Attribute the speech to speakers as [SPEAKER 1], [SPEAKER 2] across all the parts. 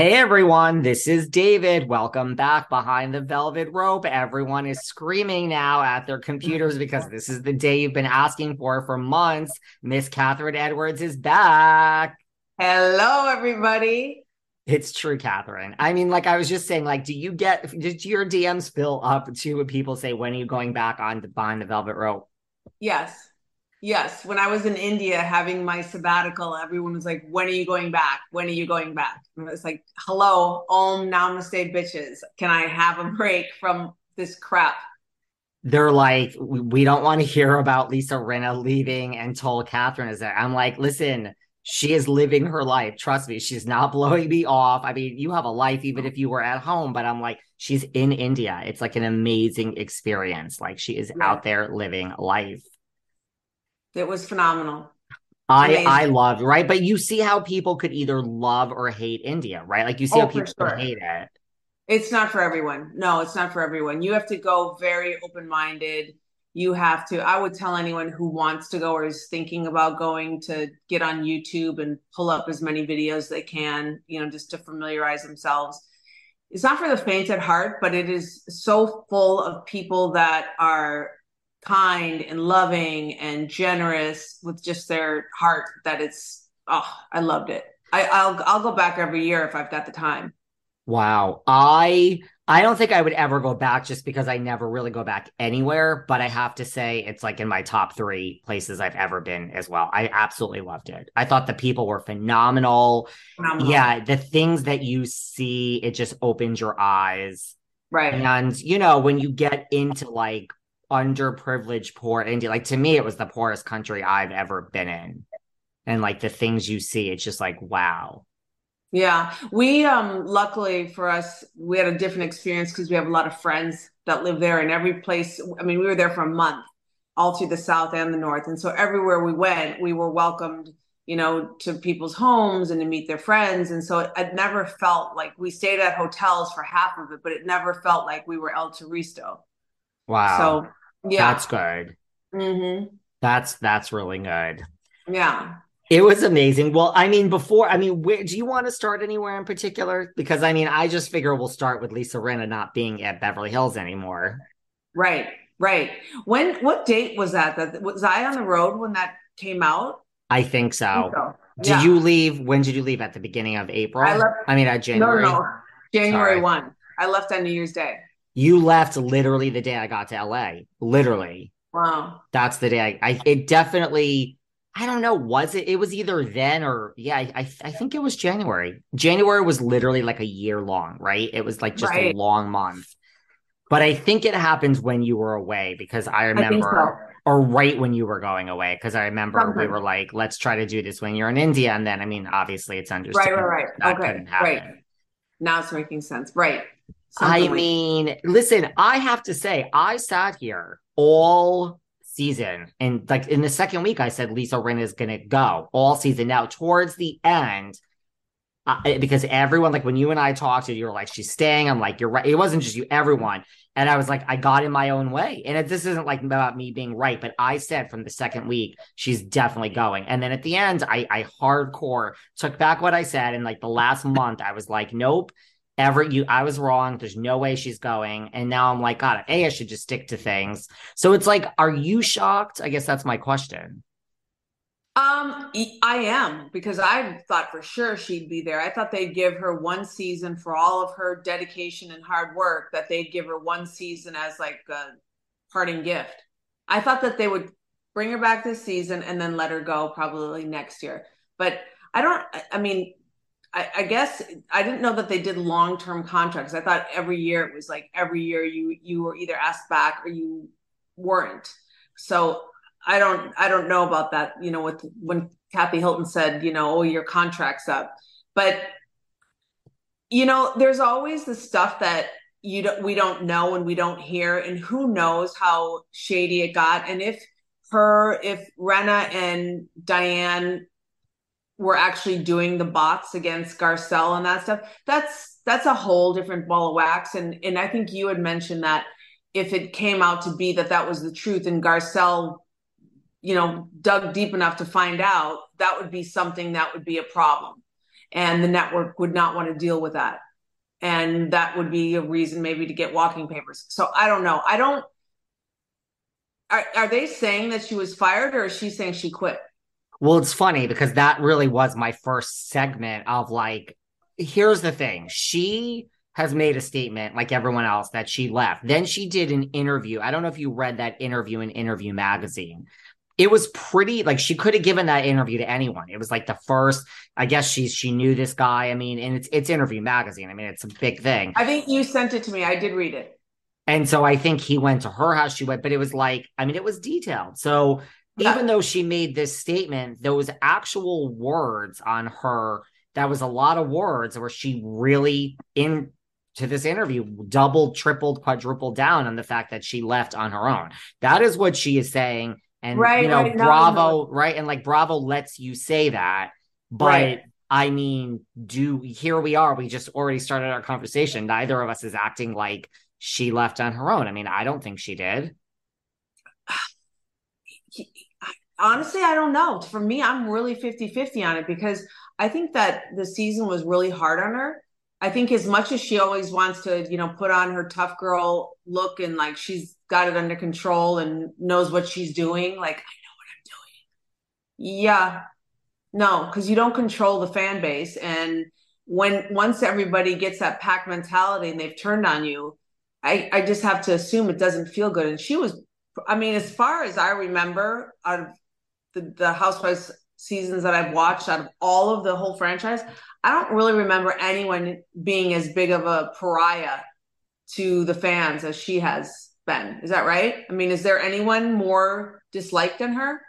[SPEAKER 1] Hey everyone, this is David. Welcome back behind the velvet rope. Everyone is screaming now at their computers because this is the day you've been asking for for months. Miss Kathryn Edwards is back.
[SPEAKER 2] Hello, everybody.
[SPEAKER 1] It's true, Kathryn. I mean, like I was just saying, like, do you get did your DMs fill up to people say, when are you going back on behind the velvet rope?
[SPEAKER 2] Yes. Yes, when I was in India having my sabbatical, everyone was like, "When are you going back? When are you going back?" And it was like, "Hello, Om Namaste, bitches. Can I have a break from this crap?"
[SPEAKER 1] They're like, "We don't want to hear about Lisa Rinna leaving And until Kathryn is there." I'm like, "Listen, she is living her life. Trust me, she's not blowing me off. I mean, you have a life even if you were at home, but I'm like, she's in India. It's like an amazing experience. Like she is
[SPEAKER 2] Yeah.
[SPEAKER 1] out there living life."
[SPEAKER 2] It was phenomenal.
[SPEAKER 1] I I love right, but you see how people could either love or hate India, right? Like you see
[SPEAKER 2] Oh,
[SPEAKER 1] how people
[SPEAKER 2] sure.
[SPEAKER 1] hate it.
[SPEAKER 2] It's not for everyone. No, it's not for everyone. You have to go very open-minded. You have to, I would tell anyone who wants to go or is thinking about going to get on YouTube and pull up as many videos they can, you know, just to familiarize themselves. It's not for the faint at heart, but it is so full of people that are kind and loving and generous with just their heart that it's, oh, I loved it. I, I'll I'll go back every year if I've got the time.
[SPEAKER 1] Wow. I I don't think I would ever go back just because I never really go back anywhere, but I have to say it's like in my top 3 places I've ever been as well. I absolutely loved it. I thought the people were phenomenal.
[SPEAKER 2] Phenomenal.
[SPEAKER 1] Yeah, the things that you see, it just opens your eyes.
[SPEAKER 2] Right.
[SPEAKER 1] And you know, when you get into like underprivileged poor India, like to me, it was the poorest country I've ever been in. And like the things you see, it's just like, wow.
[SPEAKER 2] Yeah. We um luckily for us, we had a different experience because we have a lot of friends that live there and every place, I mean, we were there for a month, all through the south and the north. And so everywhere we went, we were welcomed, you know, to people's homes and to meet their friends. And so it, it never felt like we stayed at hotels for half of it, but it never felt like we were El Turisto.
[SPEAKER 1] Wow.
[SPEAKER 2] So yeah.
[SPEAKER 1] That's good.
[SPEAKER 2] hmm
[SPEAKER 1] That's that's really good.
[SPEAKER 2] Yeah.
[SPEAKER 1] It was amazing. Well, I mean, before, I mean, where do you want to start anywhere in particular? Because I mean, I just figure we'll start with Lisa Rinna not being at Beverly Hills anymore.
[SPEAKER 2] Right. Right. When what date was that? That was I on the road when that came out?
[SPEAKER 1] I think so.
[SPEAKER 2] So,
[SPEAKER 1] Did
[SPEAKER 2] yeah.
[SPEAKER 1] you leave? When did you leave? At the beginning of April?
[SPEAKER 2] I left-
[SPEAKER 1] I mean, at January.
[SPEAKER 2] no, no. January
[SPEAKER 1] Sorry.
[SPEAKER 2] 1. I left on New Year's Day.
[SPEAKER 1] You left literally the day I got to LA. Literally.
[SPEAKER 2] Wow.
[SPEAKER 1] That's the day I, I it definitely I don't know, was it? It was either then or yeah, I I, I think it was January. January was literally like a year long, right? It was like just a long month. But I think it happens when you were away because I
[SPEAKER 2] I
[SPEAKER 1] remember
[SPEAKER 2] so.
[SPEAKER 1] or right when you were going away because I remember we were like, let's try to do this when you're in India, and then I mean, obviously it's understood
[SPEAKER 2] Right, right, right.
[SPEAKER 1] that
[SPEAKER 2] Okay, right. Now it's making sense. Right.
[SPEAKER 1] I
[SPEAKER 2] Something like-
[SPEAKER 1] mean, listen, I have to say, I sat here all season and like in the second week, I said Lisa Rinna is going to go all season. Now, towards the end, uh, because everyone, like when you and I talked, you were like, she's staying. I'm like, you're right. It wasn't just you, everyone. And I was like, I got in my own way. And it, this isn't like about me being right, but I said from the second week, she's definitely going. And then at the end, I, I hardcore took back what I said. And like the last month, I was like, nope, ever you I was wrong. There's no way she's going. And now I'm like, God, A, I should just stick to things. So it's like, are you shocked? I guess that's my question.
[SPEAKER 2] Um, I am because I thought for sure she'd be there. I thought they'd give her one season for all of her dedication and hard work, that they'd give her one season as like a parting gift. I thought that they would bring her back this season and then let her go probably next year. But I don't, I mean, I, I, guess I didn't know that they did long term contracts. I thought every year it was like every year you you were either asked back or you weren't. So I don't I don't know about that. You know, with when Kathy Hilton said, you know, oh your contract's up, but you know, there's always the stuff that you don't we don't know and we don't hear, and who knows how shady it got, and if her if Rinna and Diane were actually doing the bots against Garcelle and that stuff, that's that's a whole different ball of wax. And and I think you had mentioned that if it came out to be that that was the truth and Garcelle, you know, dug deep enough to find out, that would be something that would be a problem, and the network would not want to deal with that, and that would be a reason maybe to get walking papers. So I don't know. I don't. Are, are they saying that she was fired, or is she saying she quit?
[SPEAKER 1] Well, it's funny because that really was my first segment of like, here's the thing. She has made a statement like everyone else that she left. Then she did an interview. I don't know if you read that interview in Interview Magazine. It was pretty like she could have given that interview to anyone. It was like the first, I guess she she knew this guy. I mean, and it's it's Interview Magazine. I mean, it's a big thing.
[SPEAKER 2] I think you sent it to me. I did read it.
[SPEAKER 1] And so I think he went to her house. She went, but it was like, I mean, it was detailed. So even though she made this statement, those actual words on her, that was a lot of words where she really in to this interview doubled, tripled, quadrupled down on the fact that she left on her own. That is what she is saying. And right, you know, right, Bravo, no. right? And like Bravo lets you say that, but right. I mean, do here we are. We just already started our conversation. Neither of us is acting like she left on her own. I mean, I don't think she did
[SPEAKER 2] honestly, I don't know. For me, I'm really 50 50 on it because I think that the season was really hard on her. I think as much as she always wants to, you know, put on her tough girl look and like she's got it under control and knows what she's doing, like, I know what I'm doing. Yeah. No, because you don't control the fan base. And when once everybody gets that pack mentality and they've turned on you, I, I just have to assume it doesn't feel good. And she was I mean, as far as I remember, out of the, the Housewives seasons that I've watched, out of all of the whole franchise, I don't really remember anyone being as big of a pariah to the fans as she has been. Is that right? I mean, is there anyone more disliked than her?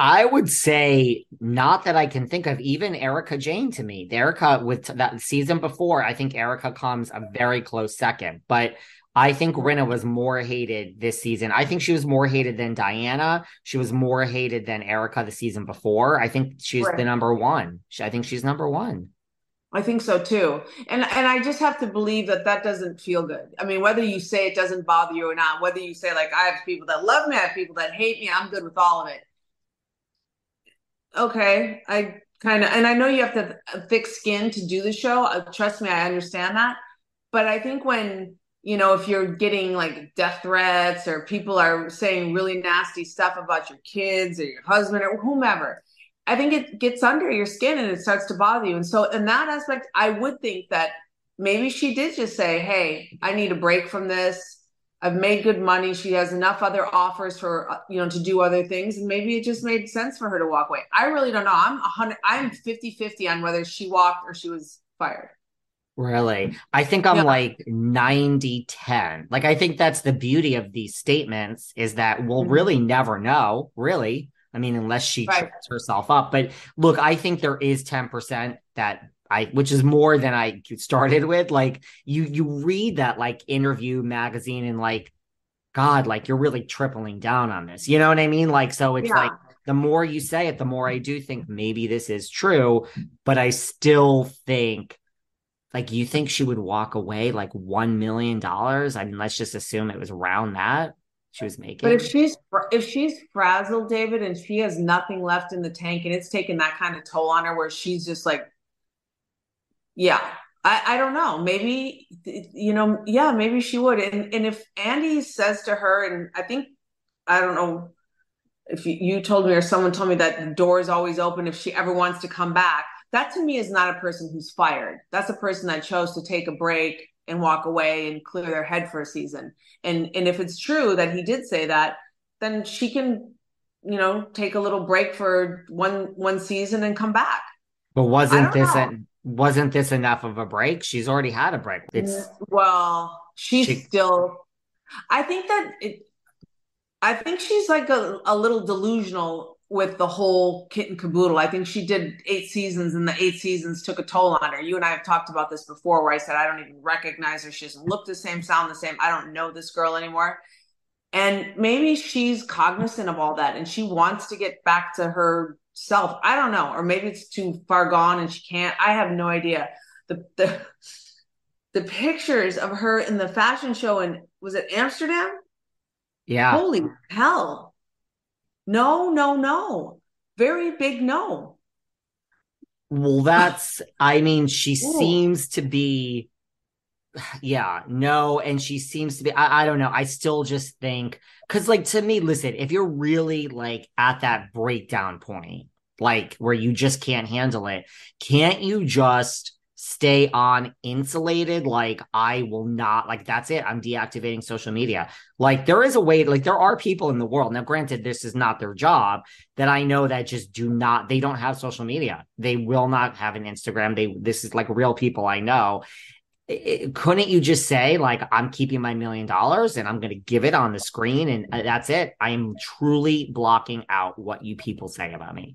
[SPEAKER 1] I would say not that I can think of even Erika Jayne to me. Erika with that season before, I think Erika comes a very close second. But I think Rinna was more hated this season. I think she was more hated than Diana. She was more hated than Erika the season before. I think she's right. the number one. I think she's number one.
[SPEAKER 2] I think so too. And and I just have to believe that that doesn't feel good. I mean, whether you say it doesn't bother you or not, whether you say like I have people that love me, I have people that hate me, I'm good with all of it. Okay, I kind of and I know you have to have thick skin to do the show. Uh, trust me, I understand that. But I think when you know, if you're getting like death threats or people are saying really nasty stuff about your kids or your husband or whomever, I think it gets under your skin and it starts to bother you. And so, in that aspect, I would think that maybe she did just say, Hey, I need a break from this. I've made good money. She has enough other offers for, uh, you know, to do other things. And maybe it just made sense for her to walk away. I really don't know. I'm 100, I'm 50 50 on whether she walked or she was fired.
[SPEAKER 1] Really? I think I'm yeah. like 90 10. Like, I think that's the beauty of these statements is that we'll mm-hmm. really never know, really. I mean, unless she right. trips herself up. But look, I think there is 10% that I, which is more than I started with. Like, you, you read that like interview magazine and like, God, like you're really tripling down on this. You know what I mean? Like, so it's yeah. like, the more you say it, the more I do think maybe this is true, but I still think like you think she would walk away like one million dollars? I mean, let's just assume it was around that she was making.
[SPEAKER 2] But if she's if she's frazzled, David, and she has nothing left in the tank, and it's taken that kind of toll on her, where she's just like, yeah, I, I don't know. Maybe you know, yeah, maybe she would. And and if Andy says to her, and I think I don't know if you, you told me or someone told me that the door is always open if she ever wants to come back. That to me is not a person who's fired. That's a person that chose to take a break and walk away and clear their head for a season. And and if it's true that he did say that, then she can, you know, take a little break for one one season and come back.
[SPEAKER 1] But wasn't this a, wasn't this enough of a break? She's already had a break. It's
[SPEAKER 2] well, she's she, still. I think that it. I think she's like a, a little delusional with the whole kit and caboodle. I think she did eight seasons and the eight seasons took a toll on her. You and I have talked about this before where I said, I don't even recognize her. She doesn't look the same, sound the same. I don't know this girl anymore. And maybe she's cognizant of all that and she wants to get back to herself. I don't know. Or maybe it's too far gone and she can't. I have no idea. The, the, the pictures of her in the fashion show and was it Amsterdam?
[SPEAKER 1] Yeah.
[SPEAKER 2] Holy hell no, no, no. Very big no.
[SPEAKER 1] Well, that's, I mean, she Ooh. seems to be, yeah, no. And she seems to be, I, I don't know. I still just think, because, like, to me, listen, if you're really like at that breakdown point, like where you just can't handle it, can't you just stay on insulated like i will not like that's it i'm deactivating social media. Like there is a way like there are people in the world now granted this is not their job that i know that just do not they don't have social media. They will not have an instagram. They this is like real people i know. It, couldn't you just say like i'm keeping my million dollars and i'm going to give it on the screen and uh, that's it? I am truly blocking out what you people say about me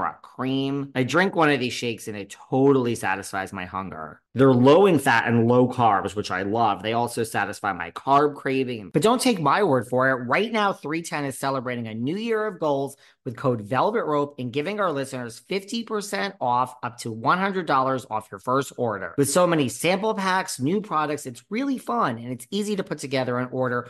[SPEAKER 1] cream. I drink one of these shakes and it totally satisfies my hunger. They're low in fat and low carbs, which I love. They also satisfy my carb craving. But don't take my word for it. Right now, 310 is celebrating a new year of goals with code Velvet Rope and giving our listeners 50% off up to $100 off your first order. With so many sample packs, new products, it's really fun and it's easy to put together an order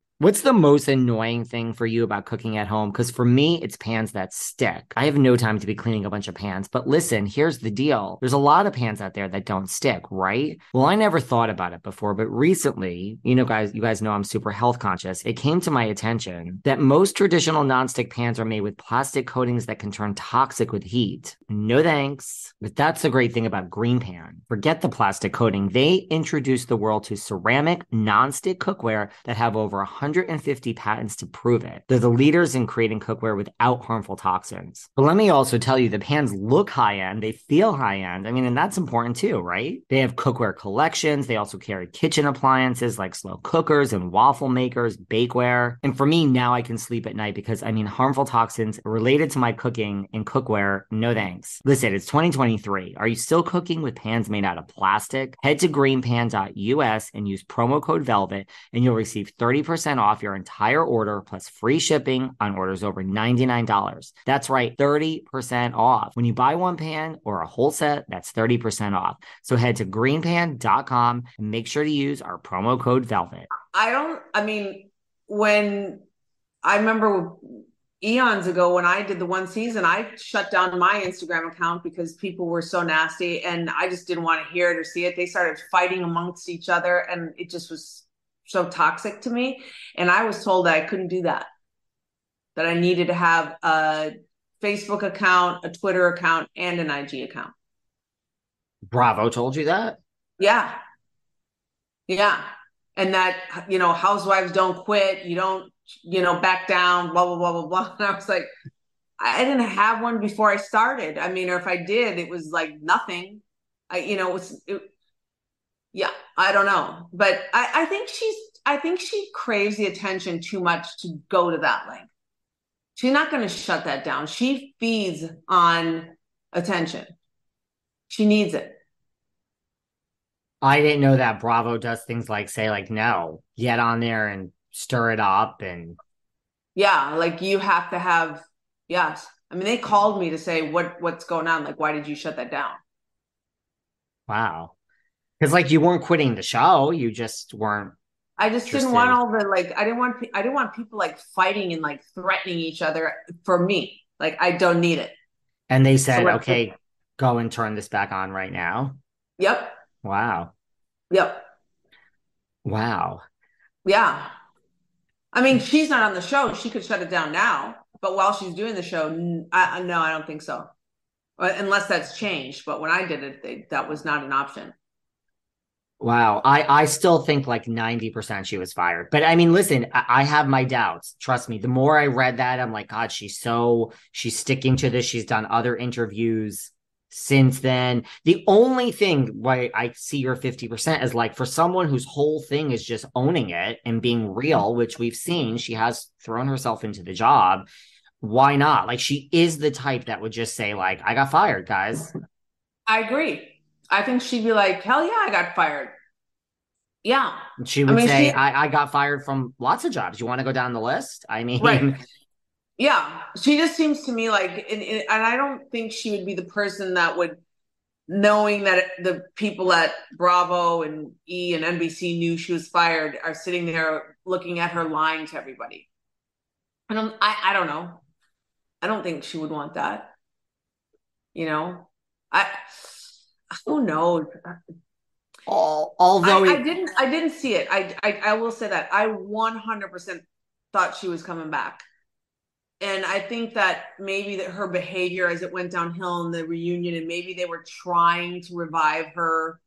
[SPEAKER 1] What's the most annoying thing for you about cooking at home? Because for me, it's pans that stick. I have no time to be cleaning a bunch of pans. But listen, here's the deal there's a lot of pans out there that don't stick, right? Well, I never thought about it before, but recently, you know, guys, you guys know I'm super health conscious. It came to my attention that most traditional nonstick pans are made with plastic coatings that can turn toxic with heat. No thanks. But that's the great thing about GreenPan. Forget the plastic coating. They introduced the world to ceramic nonstick cookware that have over 100 150 patents to prove it. They're the leaders in creating cookware without harmful toxins. But let me also tell you the pans look high end, they feel high end. I mean, and that's important too, right? They have cookware collections. They also carry kitchen appliances like slow cookers and waffle makers, bakeware. And for me, now I can sleep at night because I mean, harmful toxins related to my cooking and cookware, no thanks. Listen, it's 2023. Are you still cooking with pans made out of plastic? Head to greenpan.us and use promo code VELVET and you'll receive 30% off your entire order plus free shipping on orders over $99. That's right, 30% off. When you buy one pan or a whole set, that's 30% off. So head to greenpan.com and make sure to use our promo code VELVET.
[SPEAKER 2] I don't, I mean, when I remember eons ago when I did the one season, I shut down my Instagram account because people were so nasty and I just didn't want to hear it or see it. They started fighting amongst each other and it just was so toxic to me. And I was told that I couldn't do that, that I needed to have a Facebook account, a Twitter account, and an IG account.
[SPEAKER 1] Bravo told you that?
[SPEAKER 2] Yeah. Yeah. And that, you know, housewives don't quit. You don't, you know, back down, blah, blah, blah, blah, blah. And I was like, I didn't have one before I started. I mean, or if I did, it was like nothing. I, you know, it was, it, yeah, I don't know. But I, I think she's, I think she craves the attention too much to go to that length. She's not going to shut that down. She feeds on attention. She needs it.
[SPEAKER 1] I didn't know that Bravo does things like say like no, get on there and stir it up and
[SPEAKER 2] yeah, like you have to have yes. I mean they called me to say what what's going on like why did you shut that down?
[SPEAKER 1] Wow. Cuz like you weren't quitting the show, you just weren't
[SPEAKER 2] I just didn't want all the like I didn't want I didn't want people like fighting and like threatening each other for me. Like I don't need it.
[SPEAKER 1] And they said, so "Okay, go and turn this back on right now."
[SPEAKER 2] Yep.
[SPEAKER 1] Wow.
[SPEAKER 2] Yep.
[SPEAKER 1] Wow.
[SPEAKER 2] Yeah. I mean, she's not on the show. She could shut it down now, but while she's doing the show, I, no, I don't think so. Uh, unless that's changed. But when I did it, they, that was not an option.
[SPEAKER 1] Wow. I, I still think like 90% she was fired. But I mean, listen, I, I, have my doubts. Trust me. The more I read that, I'm like, God, she's so, she's sticking to this. She's done other interviews since then. The only thing why I see your 50% is like for someone whose whole thing is just owning it and being real, which we've seen, she has thrown herself into the job. Why not? Like she is the type that would just say, like, I got fired, guys.
[SPEAKER 2] I agree. I think she'd be like, hell yeah, I got fired. Yeah.
[SPEAKER 1] She would I mean, say, she... I, I got fired from lots of jobs. You want to go down the list? I mean, right.
[SPEAKER 2] Yeah, she just seems to me like, and, and I don't think she would be the person that would, knowing that the people at Bravo and E and NBC knew she was fired, are sitting there looking at her lying to everybody. And I'm, I, I don't know. I don't think she would want that. You know, I, who knows?
[SPEAKER 1] although
[SPEAKER 2] I, I, didn't, I didn't see it. I, I, I will say that I 100% thought she was coming back and I think that maybe that her behavior as it went downhill in the reunion, and maybe they were trying to revive her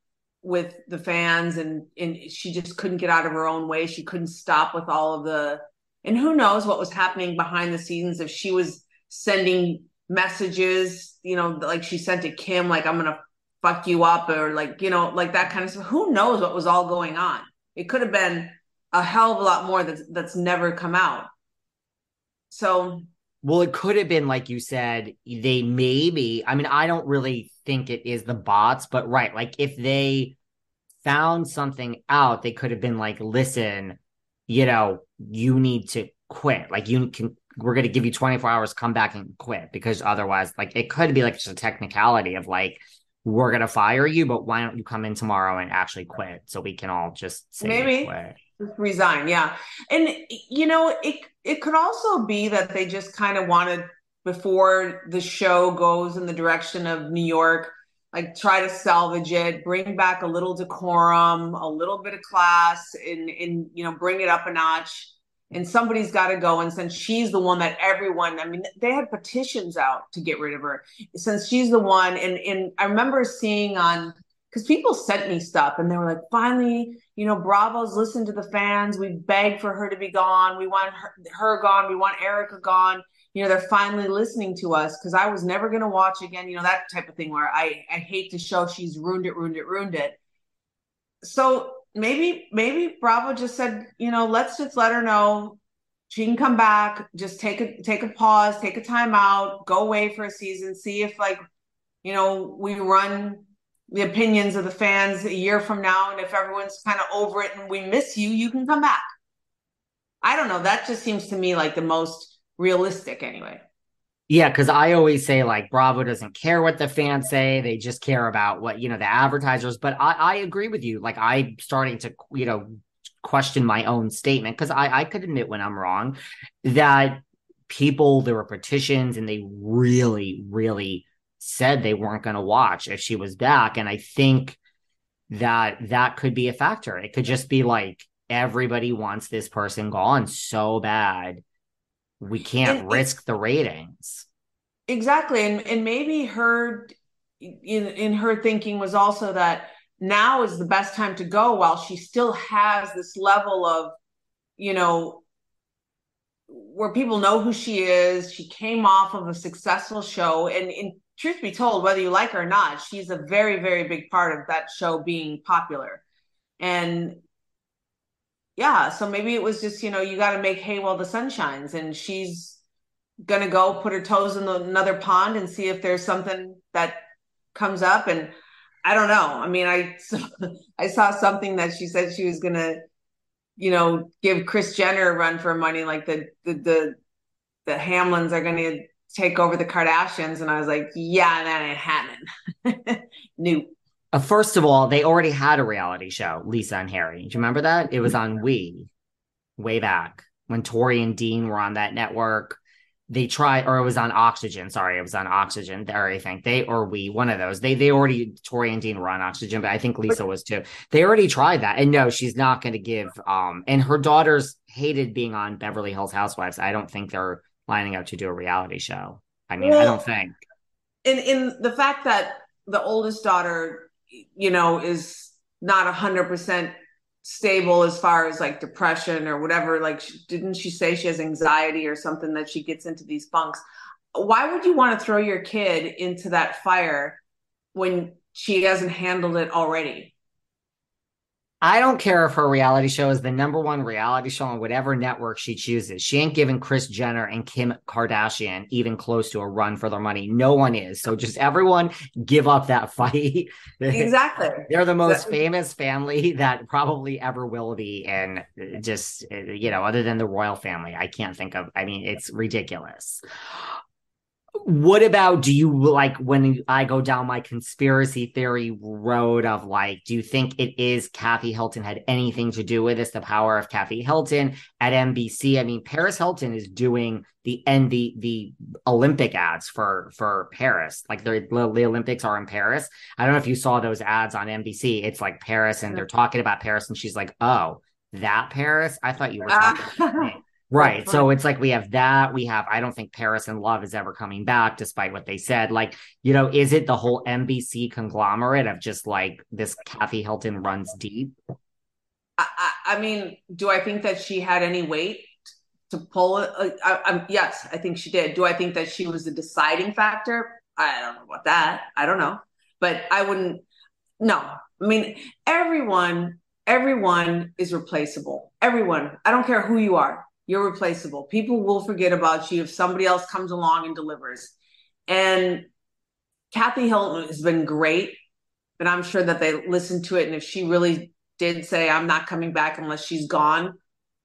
[SPEAKER 2] with the fans, and and she just couldn't get out of her own way. She couldn't stop with all of the, and who knows what was happening behind the scenes if she was sending messages, you know, like she sent to Kim, like I'm gonna fuck you up, or like you know, like that kind of stuff. Who knows what was all going on? It could have been a hell of a lot more that's that's never come out so
[SPEAKER 1] well, it could have been like you said, they maybe, I mean, I don't really think it is the bots, but right, like if they found something out, they could have been like, listen, you know, you need to quit. Like you can we're gonna give you 24 hours, come back and quit because otherwise, like it could be like just a technicality of like, we're gonna fire you, but why don't you come in tomorrow and actually quit so we can all just say
[SPEAKER 2] maybe. resign yeah. And you know it it could also be that they just kind of wanted before the show goes in the direction of new york like try to salvage it bring back a little decorum a little bit of class and and you know bring it up a notch and somebody's got to go and since she's the one that everyone i mean they had petitions out to get rid of her since she's the one and and i remember seeing on because people sent me stuff and they were like, finally, you know, Bravo's listened to the fans. We begged for her to be gone. We want her, her gone. We want Erika gone. You know, they're finally listening to us because I was never going to watch again. You know, that type of thing where I, I hate to show she's ruined it, ruined it, ruined it. So maybe, maybe Bravo just said, you know, let's just let her know she can come back. Just take a, take a pause, take a time out, go away for a season, see if like, you know, we run the opinions of the fans a year from now. And if everyone's kind of over it and we miss you, you can come back. I don't know. That just seems to me like the most realistic anyway.
[SPEAKER 1] Yeah, because I always say like Bravo doesn't care what the fans say; they just care about what you know the advertisers. But I, I agree with you. Like I'm starting to you know question my own statement because I, I could admit when I'm wrong that people there were petitions and they really really said they weren't going to watch if she was back. And I think that that could be a factor. It could just be like everybody wants this person gone so bad. We can't and, risk the ratings.
[SPEAKER 2] Exactly. And and maybe her in in her thinking was also that now is the best time to go while she still has this level of, you know, where people know who she is. She came off of a successful show. And in truth be told, whether you like her or not, she's a very, very big part of that show being popular. And yeah, so maybe it was just, you know, you got to make hay while the sun shines. And she's to go put her toes in the, another pond and see if there's something that comes up. And I don't know. I mean, I I saw something that she said she was to, you know, give Kris Jenner a run for money, like the, the, the, the Hamlins are to take over the Kardashians. And I was like, yeah, that ain't happening. Nope.
[SPEAKER 1] Uh, first of all, they already had a reality show, Lisa and Harry. Do you remember that? It was on We way back when Tori and Dean were on that network. They tried, or it was on Oxygen. Sorry, it was on Oxygen. There, I think they or we, one of those. They they already Tori and Dean were on Oxygen, but I think Lisa was too. They already tried that, and no, she's not going to give. Um, and her daughters hated being on Beverly Hills Housewives. I don't think they're lining up to do a reality show. I mean, well, I don't think.
[SPEAKER 2] In in the fact that the oldest daughter you know, is not a hundred percent stable as far as like depression or whatever. Like, didn't she say she has anxiety or something that she gets into these funks? Why would you want to throw your kid into that fire when she hasn't handled it already?
[SPEAKER 1] I don't care if her reality show is the number one reality show on whatever network she chooses. She ain't giving Kris Jenner and Kim Kardashian even close to a run for their money. No one is. So just everyone give up that fight.
[SPEAKER 2] Exactly.
[SPEAKER 1] They're the most exactly. famous family that probably ever will be. And just, you know, other than the royal family, I can't think of, I mean, it's ridiculous what about do you like when I go down my conspiracy theory road of like, do you think it is Kathy Hilton had anything to do with this? The power of Kathy Hilton at NBC. I mean, Paris Hilton is doing the and the the Olympic ads for for Paris. Like the the Olympics are in Paris. I don't know if you saw those ads on NBC. It's like Paris, and they're talking about Paris, and she's like, "Oh, that Paris? I thought you were talking." Right. So it's like we have that. We have, I don't think Paris in Love is ever coming back, despite what they said. Like, you know, is it the whole NBC conglomerate of just like this Kathy Hilton runs deep?
[SPEAKER 2] I, I mean, do I think that she had any weight to pull it? I, I, yes, I think she did. Do I think that she was the deciding factor? I don't know about that. I don't know. But I wouldn't, no. I mean, everyone, everyone is replaceable. Everyone. I don't care who you are you're replaceable. People will forget about you if somebody else comes along and delivers. And Kathy Hilton has been great, but I'm sure that they listened to it. And if she really did say, I'm not coming back unless she's gone,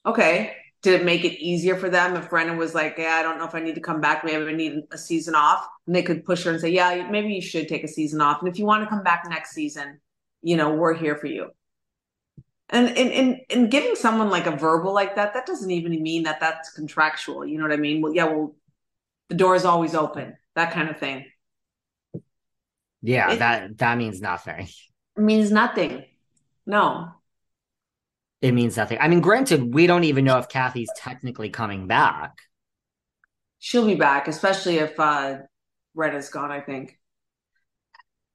[SPEAKER 2] okay. Did it make it easier for them if Brennan was like, Yeah, I don't know if I need to come back. Maybe I need a season off. And they could push her and say, Yeah, maybe you should take a season off. And if you want to come back next season, you know, we're here for you and in and, and giving someone like a verbal like that that doesn't even mean that that's contractual you know what i mean? Well yeah well the door is always open that kind of thing.
[SPEAKER 1] Yeah it, that that means nothing.
[SPEAKER 2] Means nothing. No.
[SPEAKER 1] It means nothing. I mean granted we don't even know if kathy's technically coming back.
[SPEAKER 2] She'll be back especially if uh red is gone i think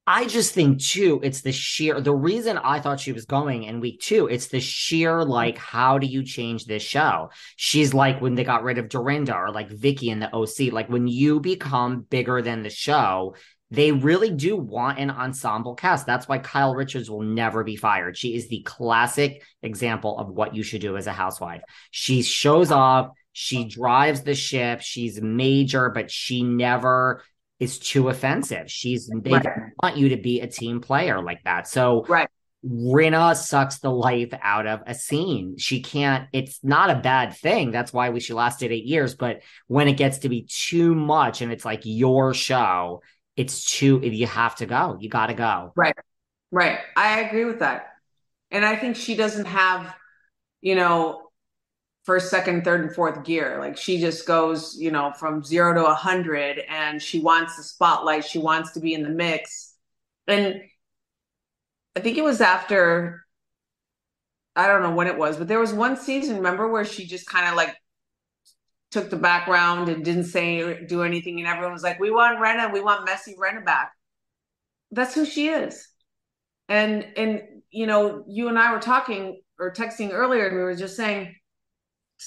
[SPEAKER 1] I just think too, it's the sheer the reason I thought she was going in week two, it's the sheer like, how do you change this show? She's like when they got rid of Dorinda or like Vicki in the OC, like when you become bigger than the show, they really do want an ensemble cast. That's why Kyle Richards will never be fired. She is the classic example of what you should do as a housewife. She shows up, she drives the ship, she's major, but she never is too offensive. She's they right. want you to be a team player like that. So
[SPEAKER 2] right.
[SPEAKER 1] Rinna sucks the life out of a scene. She can't, it's not a bad thing. That's why we she lasted eight years. But when it gets to be too much and it's like your show, it's too you have to go. You gotta go.
[SPEAKER 2] Right. Right. I agree with that. And I think she doesn't have, you know, first, second, third, and fourth gear. Like she just goes, you know, from zero to a hundred and she wants the spotlight. She wants to be in the mix. And I think it was after, I don't know when it was, but there was one season, remember, where she just kind of like took the background and didn't say, do anything. And everyone was like, we want Rinna, we want Messy Rinna back. That's who she is. And and you know, you and I were talking or texting earlier, and we were just saying,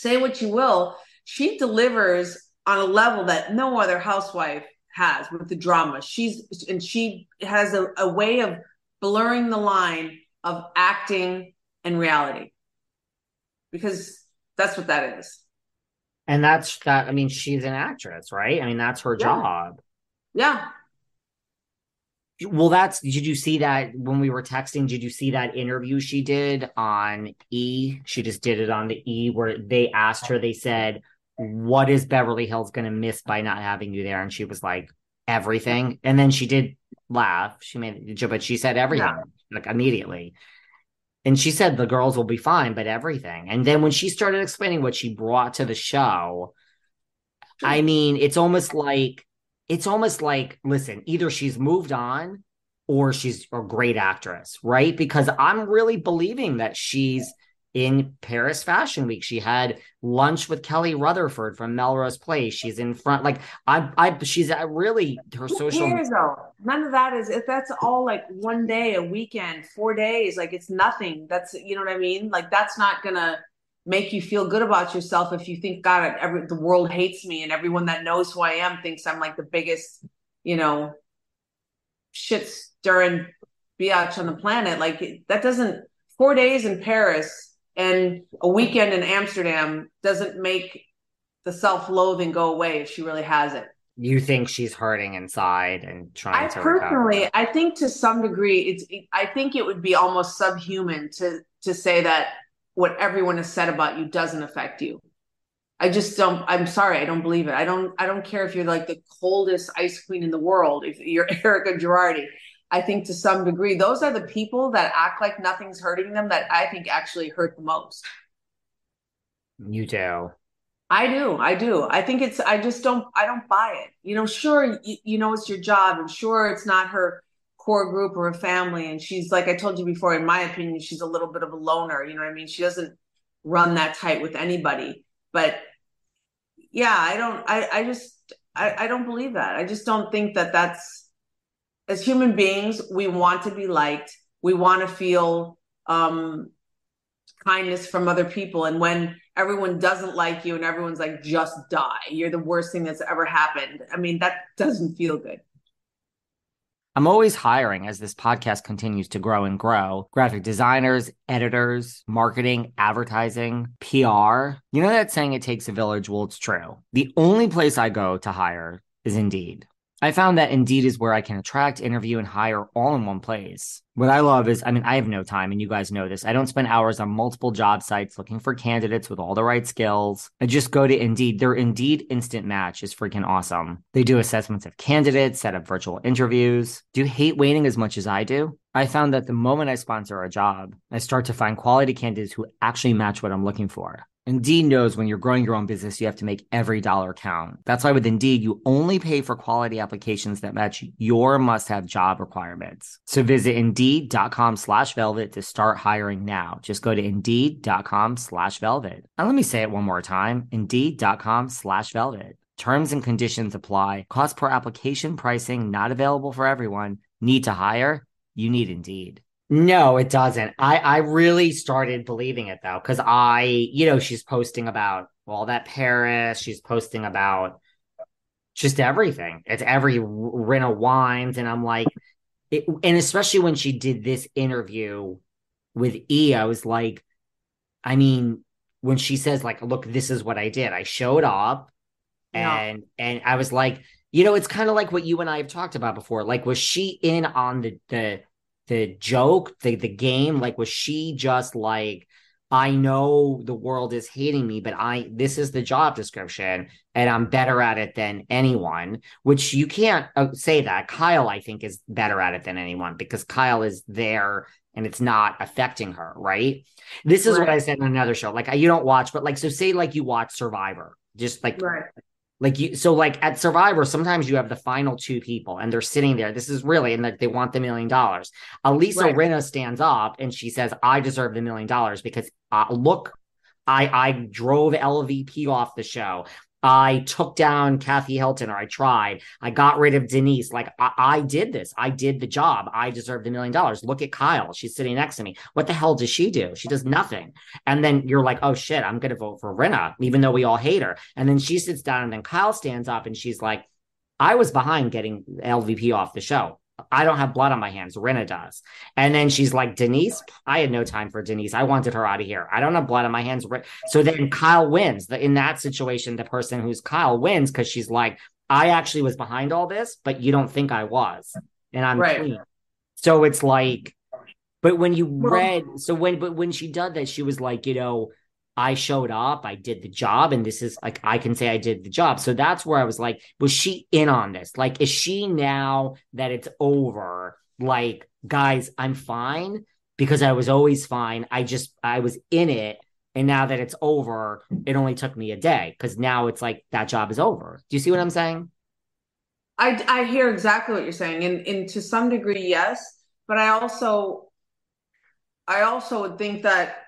[SPEAKER 2] say what you will, she delivers on a level that no other housewife has with the drama. She's and she has a, a way of blurring the line of acting and reality because that's what that is.
[SPEAKER 1] And that's that. I mean, she's an actress, right? I mean, that's her
[SPEAKER 2] Yeah.
[SPEAKER 1] job.
[SPEAKER 2] Yeah.
[SPEAKER 1] Well, that's did you see that when we were texting? Did you see that interview she did on E? She just did it on the E where they asked her, they said, What is Beverly Hills gonna miss by not having you there? And she was like, Everything. And then she did laugh. She made it, but she said everything like immediately. And she said the girls will be fine, but everything. And then when she started explaining what she brought to the show, hmm. I mean, it's almost like it's almost like listen, either she's moved on or she's a great actress, right? Because I'm really believing that she's in Paris Fashion Week. She had lunch with Kelly Rutherford from Melrose Place. She's in front, like I, I, she's really her
[SPEAKER 2] Who
[SPEAKER 1] social.
[SPEAKER 2] cares though? None of that is if that's all like one day, a weekend, four days, like it's nothing. That's you know what I mean? Like that's not gonna make you feel good about yourself if you think God every the world hates me and everyone that knows who I am thinks I'm like the biggest, you know, shit stirring biatch on the planet. Like that doesn't four days in Paris and a weekend in Amsterdam doesn't make the self-loathing go away if she really has it.
[SPEAKER 1] You think she's hurting inside and trying
[SPEAKER 2] I
[SPEAKER 1] to recover.
[SPEAKER 2] personally, I think to some degree, it's. I think it would be almost subhuman to to say that what everyone has said about you doesn't affect you. I just don't. I'm sorry, I don't believe it. I don't. I don't care if you're like the coldest ice queen in the world. If you're Erika Girardi, I think to some degree, those are the people that act like nothing's hurting them that I think actually hurt the most.
[SPEAKER 1] You do.
[SPEAKER 2] I do. I do. I think it's, I just don't, I don't buy it. You know, sure, you, you know, it's your job and sure, it's not her core group or a family. And she's, like I told you before, in my opinion, she's a little bit of a loner. You know what I mean? She doesn't run that tight with anybody. But yeah, I don't, I, I just, I, I don't believe that. I just don't think that that's, as human beings, we want to be liked. We want to feel, um, kindness from other people. And when everyone doesn't like you and everyone's like, just die, you're the worst thing that's ever happened. I mean, that doesn't feel good.
[SPEAKER 1] I'm always hiring as this podcast continues to grow and grow. Graphic designers, editors, marketing, advertising, PR. You know that saying it takes a village? Well, it's true. The only place I go to hire is Indeed. I found that Indeed is where I can attract, interview, and hire all in one place. What I love is, I mean, I have no time, and you guys know this. I don't spend hours on multiple job sites looking for candidates with all the right skills. I just go to Indeed. Their Indeed Instant Match is freaking awesome. They do assessments of candidates, set up virtual interviews. Do you hate waiting as much as I do? I found that the moment I sponsor a job, I start to find quality candidates who actually match what I'm looking for. Indeed knows when you're growing your own business, you have to make every dollar count. That's why with Indeed, you only pay for quality applications that match your must have job requirements. So visit indeed.com slash velvet to start hiring now. Just go to indeed.com slash velvet. And let me say it one more time indeed.com slash velvet. Terms and conditions apply. Cost per application pricing not available for everyone. Need to hire? You need Indeed. No, it doesn't. I I really started believing it though, because I, you know, she's posting about all that Paris. She's posting about just everything. It's every rin of wines, and I'm like, it, and especially when she did this interview with E, I was like, I mean, when she says like, look, this is what I did. I showed up,
[SPEAKER 2] Yeah.
[SPEAKER 1] and and I was like, you know, it's kind of like what you and I have talked about before. Like, was she in on the the the joke, the the game? Like, was she just like, I know the world is hating me, but I this is the job description, and I'm better at it than anyone. Which you can't uh, say that. Kyle, I think, is better at it than anyone because Kyle is there and it's not affecting her. Right. This is what I said in another show. Like, you don't watch, but like, so say like you watch Survivor, just like
[SPEAKER 2] Right.
[SPEAKER 1] Like you so like at survivor sometimes you have the final two people and they're sitting there. This is really and like they want the million dollars. Elisa
[SPEAKER 2] Right.
[SPEAKER 1] Rinna stands up and she says i deserve the million dollars because uh, look i i drove lvp off the show I took down Kathy Hilton or I tried. I got rid of Denise. Like I, I did this. I did the job. I deserved a million dollars. Look at Kyle. She's sitting next to me. What the hell does she do? She does nothing. And then you're like, oh shit, I'm to vote for Rinna, even though we all hate her. And then she sits down and then Kyle stands up and she's like, I was behind getting LVP off the show. I don't have blood on my hands. Rinna does. And then she's like, Denise, I had no time for Denise. I wanted her out of here. I don't have blood on my hands. So then Kyle wins. In that situation, the person who's Kyle wins because she's like, I actually was behind all this, but you don't think I was. And I'm right. clean. So it's like, but when you read, so when, but when she did that, she was like, you know, I showed up, I did the job, and this is like I can say I did the job. So that's where I was like, was she in on this? Like, is she now that it's over? Like, guys, I'm fine because I was always fine. I just I was in it. And now that it's over, it only took me a day because now it's like that job is over. Do you see what I'm saying?
[SPEAKER 2] I, I hear exactly what you're saying. And, and to some degree, yes. But I also I also would think that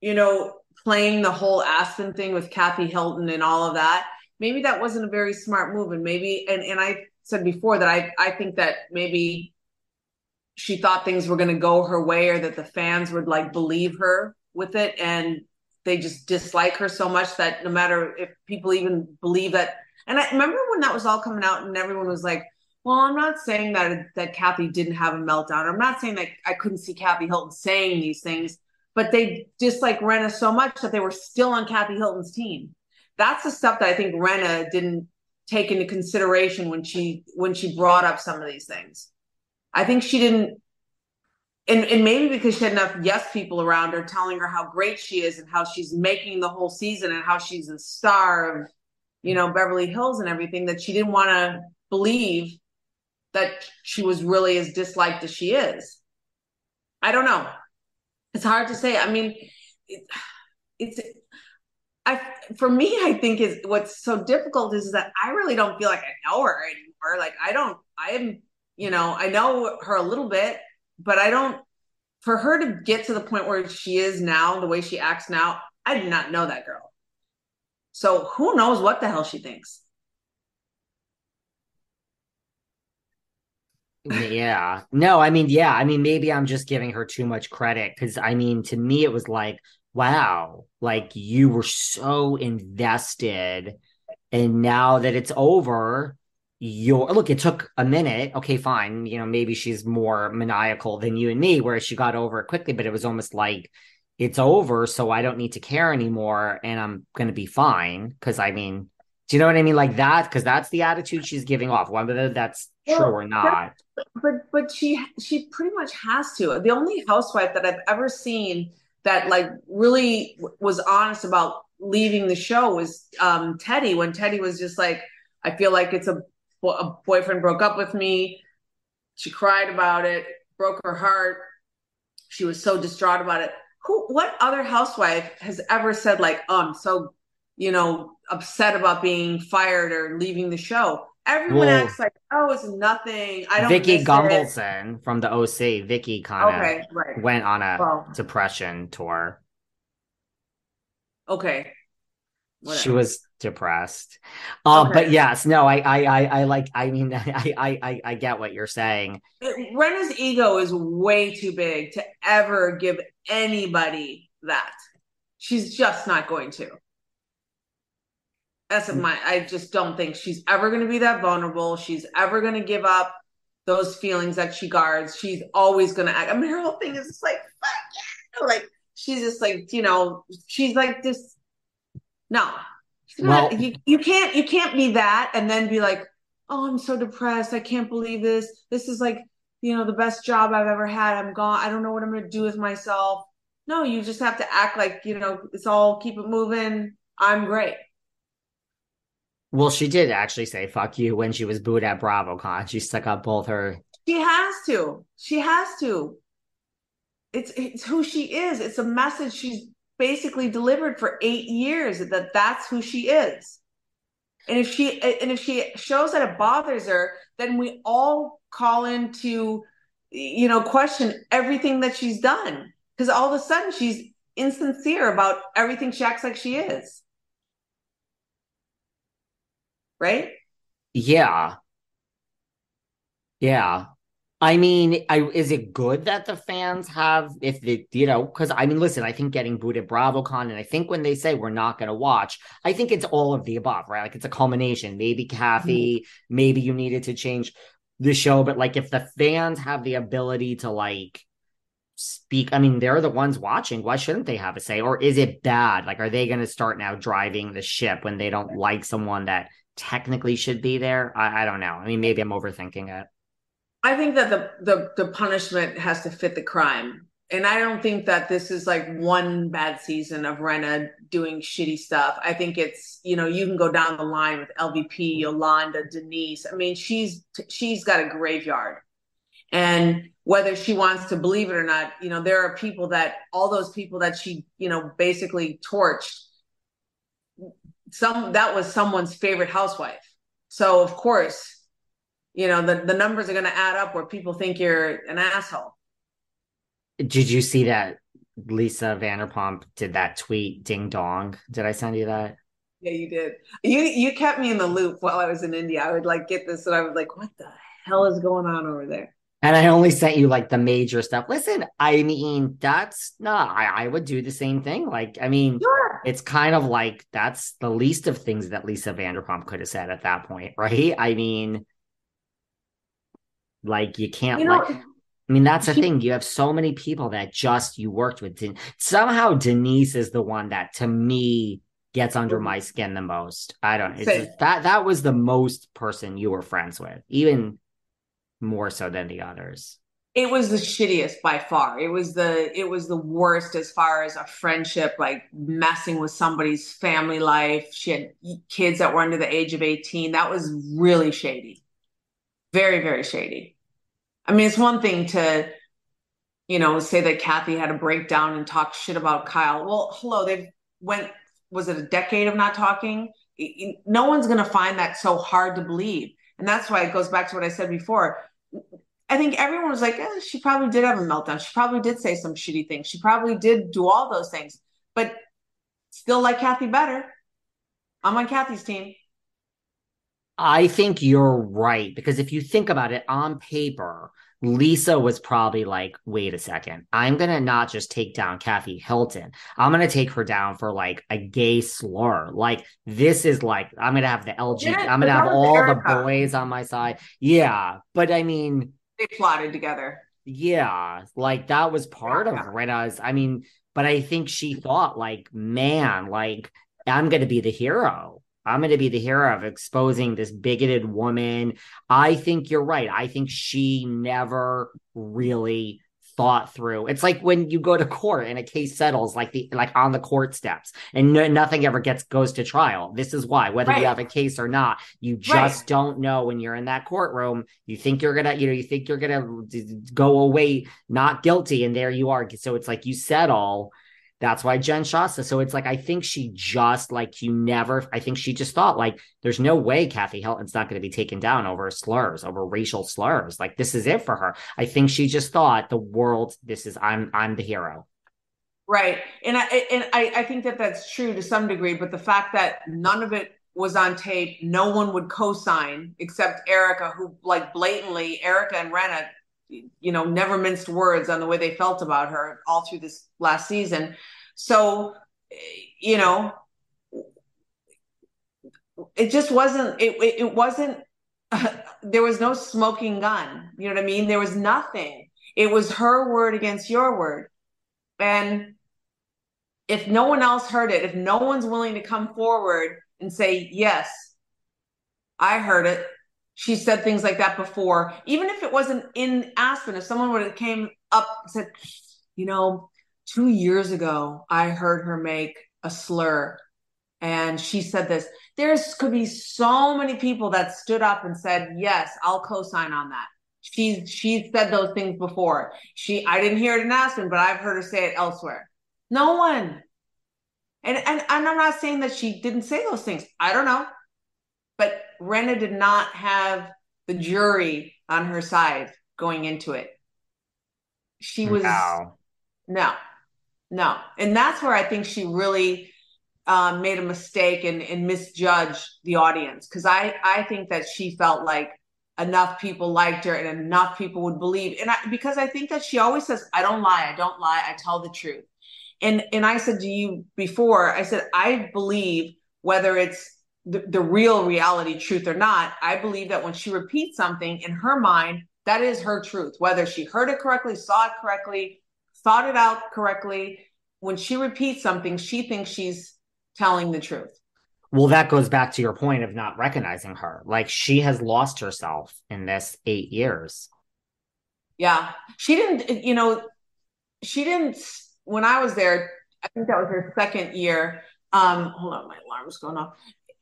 [SPEAKER 2] you know, playing the whole Aspen thing with Kathy Hilton and all of that, maybe that wasn't a very smart move. And maybe, and, and I said before that I, I think that maybe she thought things were going to go her way or that the fans would like believe her with it. And they just dislike her so much that no matter if people even believe that. And I remember when that was all coming out and everyone was like, well, I'm not saying that that Kathy didn't have a meltdown. I'm not saying that I couldn't see Kathy Hilton saying these things but they disliked Rinna so much that they were still on Kathy Hilton's team. That's the stuff that I think Rinna didn't take into consideration when she when she brought up some of these things. I think she didn't and, and maybe because she had enough yes people around her telling her how great she is and how she's making the whole season and how she's a star of you know Beverly Hills and everything that she didn't want to believe that she was really as disliked as she is. I don't know it's hard to say. I mean, it, it's I for me, I think is what's so difficult is that I really don't feel like I know her anymore. Like I don't, I am, you know, I know her a little bit, but I don't. For her to get to the point where she is now, the way she acts now, I did not know that girl. So who knows what the hell she thinks?
[SPEAKER 1] Yeah. No, I mean, yeah. I mean, maybe I'm just giving her too much credit because I mean, to me, it was like, wow, like you were so invested. And now that it's over, you're look, it took a minute. Okay, fine. You know, maybe she's more maniacal than you and me, where she got over it quickly, but it was almost like it's over. So I don't need to care anymore. And I'm going to be fine. Cause I mean, do you know what I mean? Like that, because that's the attitude she's giving off, whether that's true well, or not.
[SPEAKER 2] But but she she pretty much has to. The only housewife that I've ever seen that like really was honest about leaving the show was um, Teddi. When Teddi was just like, I feel like it's a, a boyfriend broke up with me. She cried about it, broke her heart. She was so distraught about it. Who? What other housewife has ever said like, "Oh, I'm so you know, upset about being fired or leaving the show. Everyone Whoa. acts like, oh, it's nothing. I don't.
[SPEAKER 1] Vicki Gunvalson from the OC. Vicki kind of okay, right. went on a well, depression tour.
[SPEAKER 2] Okay.
[SPEAKER 1] Whatever. She was depressed. Um, okay. but yes, no, I, I, I, I like. I mean, I, I, I get what you're saying.
[SPEAKER 2] Rinna's ego is way too big to ever give anybody that. She's just not going to. That's mm. my. I just don't think she's ever going to be that vulnerable. She's ever going to give up those feelings that she guards. She's always going to act. I mean, her whole thing is just like, fuck yeah. Like, she's just like, you know, she's like this. No, well, not, you, you can't, you can't be that and then be like, oh, I'm so depressed. I can't believe this. This is like, you know, the best job I've ever had. I'm gone. I don't know what I'm going to do with myself. No, you just have to act like, you know, it's all keep it moving. I'm great.
[SPEAKER 1] Well, she did actually say "fuck you" when she was booed at BravoCon. She stuck up both her.
[SPEAKER 2] She has to. She has to. It's it's who she is. It's a message she's basically delivered for eight years that that's who she is. And if she and if she shows that it bothers her, then we all call into you know question everything that she's done because all of a sudden she's insincere about everything she acts like she is. Right?
[SPEAKER 1] Yeah. Yeah. I mean, I, is it good that the fans have, if the, you know, because I mean, listen, I think getting booed at BravoCon, and I think when they say we're not going to watch, I think it's all of the above, right? Like it's a culmination. Maybe Kathy, mm-hmm. maybe you needed to change the show, but like if the fans have the ability to like speak, I mean, they're the ones watching. Why shouldn't they have a say? Or is it bad? Like, are they going to start now driving the ship when they don't like someone that technically should be there? I, I don't know. I mean, maybe I'm overthinking it.
[SPEAKER 2] I think that the, the the punishment has to fit the crime. And I don't think that this is like one bad season of Rinna doing shitty stuff. I think it's, you know, you can go down the line with LVP, Yolanda, Denise. I mean, she's she's got a graveyard. And whether she wants to believe it or not, you know, there are people that all those people that she, you know, basically torched some that was someone's favorite housewife. So of course, you know the, the numbers are going to add up where people think you're an asshole.
[SPEAKER 1] Did you see that lisa vanderpump did that tweet ding dong did i send you that?
[SPEAKER 2] Yeah you did. You you kept me in the loop while i was in india. I would like get this and i was like what the hell is going on over there
[SPEAKER 1] and I only sent you like the major stuff. Listen, I mean, that's not, I, I would do the same thing. Like, I mean, sure. it's kind of like that's the least of things that Lisa Vanderpump could have said at that point, right? I mean, like you can't you know, like I mean, that's the thing. You have so many people that just you worked with. Somehow Denise is the one that to me gets under my skin the most. I don't that that was the most person you were friends with, even more so than the others.
[SPEAKER 2] It was the shittiest by far. It was the it was the worst as far as a friendship, like messing with somebody's family life. She had kids that were under the age of 18. That was really shady. Very, very shady. I mean, it's one thing to, you know, say that Kathy had a breakdown and talk shit about Kyle. Well, hello, they've went, was it a decade of not talking? No one's going to find that so hard to believe. And that's why it goes back to what I said before. I think everyone was like, eh, she probably did have a meltdown. She probably did say some shitty things. She probably did do all those things, but still like Kathy better. I'm on Kathy's team.
[SPEAKER 1] I think you're right because if you think about it on paper, Lisa was probably like, wait a second, I'm going to not just take down Kathy Hilton. I'm going to take her down for like a gay slur. Like, this is like, I'm going to have the LG, yeah, I'm going to have all the boys on my side. Yeah. But I mean,
[SPEAKER 2] they plotted together.
[SPEAKER 1] Yeah. Like, that was part yeah. of Rinna's. I mean, but I think she thought, like, man, like, I'm going to be the hero. I'm going to be the hero of exposing this bigoted woman. I think you're right. I think she never really thought through. It's like when you go to court and a case settles like the like on the court steps and no, nothing ever gets goes to trial. This is why whether right. you have a case or not, you just right. don't know when you're in that courtroom. You think you're going to, you know, you think you're going to go away not guilty and there you are. So it's like you settle that's why Jen Shasta. So it's like I think she just like you never. I think she just thought like there's no way Kathy Hilton's not going to be taken down over slurs, over racial slurs. Like this is it for her. I think she just thought the world. This is I'm I'm the hero.
[SPEAKER 2] Right, and I and I, I think that that's true to some degree. But the fact that none of it was on tape, no one would co-sign except Erika, who like blatantly Erika and Rinna you know, never minced words on the way they felt about her all through this last season. So, you know, it just wasn't, it, it wasn't, uh, there was no smoking gun. You know what I mean? There was nothing. It was her word against your word. And if no one else heard it, if no one's willing to come forward and say, yes, I heard it, she said things like that before. Even if it wasn't in Aspen, if someone would have came up and said, you know, two years ago, I heard her make a slur and she said this. There's could be so many people that stood up and said, yes, I'll co-sign on that. She's she said those things before. She I didn't hear it in Aspen, but I've heard her say it elsewhere. No one. And and, and I'm not saying that she didn't say those things. I don't know. But Rinna did not have the jury on her side going into it. She was no, no, no. And that's where I think she really um, made a mistake and, and misjudged the audience because I I think that she felt like enough people liked her and enough people would believe and I, because I think that she always says I don't lie I don't lie I tell the truth and and I said to you before I said I believe whether it's the, the real reality truth or not I believe that when she repeats something in her mind that is her truth whether she heard it correctly saw it correctly thought it out correctly when she repeats something she thinks she's telling the truth.
[SPEAKER 1] Well, that goes back to your point of not recognizing her. Like she has lost herself in this eight years.
[SPEAKER 2] Yeah. She didn't, you know, she didn't, when I was there, I think that was her second year. Um, hold on, my alarm's going off.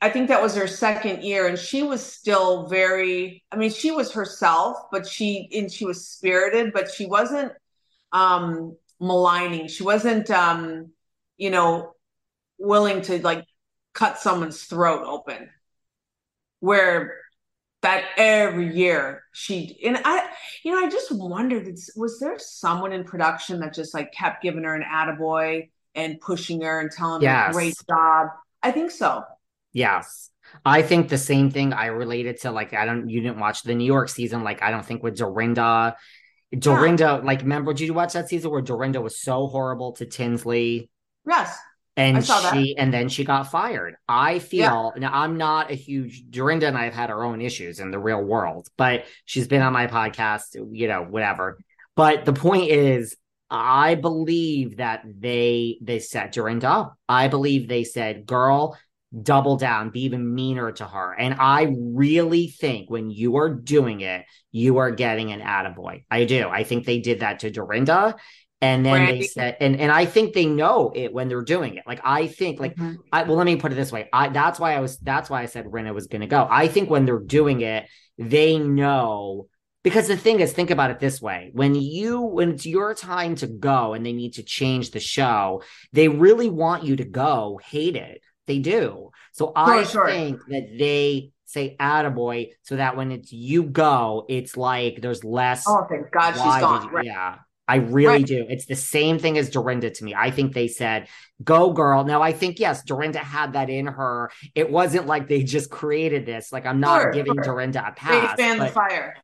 [SPEAKER 2] I think that was her second year, and she was still very. I mean, she was herself, but she and she was spirited, but she wasn't um maligning. She wasn't, um, you know, willing to like cut someone's throat open where that every year she and i you know i just wondered was there someone in production that just like kept giving her an attaboy and pushing her and telling yes. her great job i think so
[SPEAKER 1] yes i think the same thing i related to like i don't you didn't watch the new york season like i don't think with dorinda dorinda yeah. like remember did you watch that season where dorinda was so horrible to tinsley
[SPEAKER 2] yes
[SPEAKER 1] and she and then she got fired. I feel yeah. now I'm not a huge Dorinda and I have had our own issues in the real world, but she's been on my podcast, you know, whatever. But the point is, I believe that they they set Dorinda up. I believe they said, "Girl, double down, be even meaner to her." And I really think when you are doing it, you are getting an attaboy. I do. I think they did that to Dorinda, and then Brandi. they said and and i think they know it when they're doing it like i think like mm-hmm. i well let me put it this way i that's why i was that's why i said Rinna was going to go i think when they're doing it they know because the thing is think about it this way when you when it's your time to go and they need to change the show they really want you to go hate it they do so sure, i sure. think that they say attaboy so that when it's you go it's like there's less
[SPEAKER 2] oh thank god she's gone
[SPEAKER 1] right. yeah I really right. do. It's the same thing as Dorinda to me. I think they said, go girl. Now, I think, yes, Dorinda had that in her. It wasn't like they just created this. Like, I'm not sure, giving. Dorinda a pass.
[SPEAKER 2] They fan the fire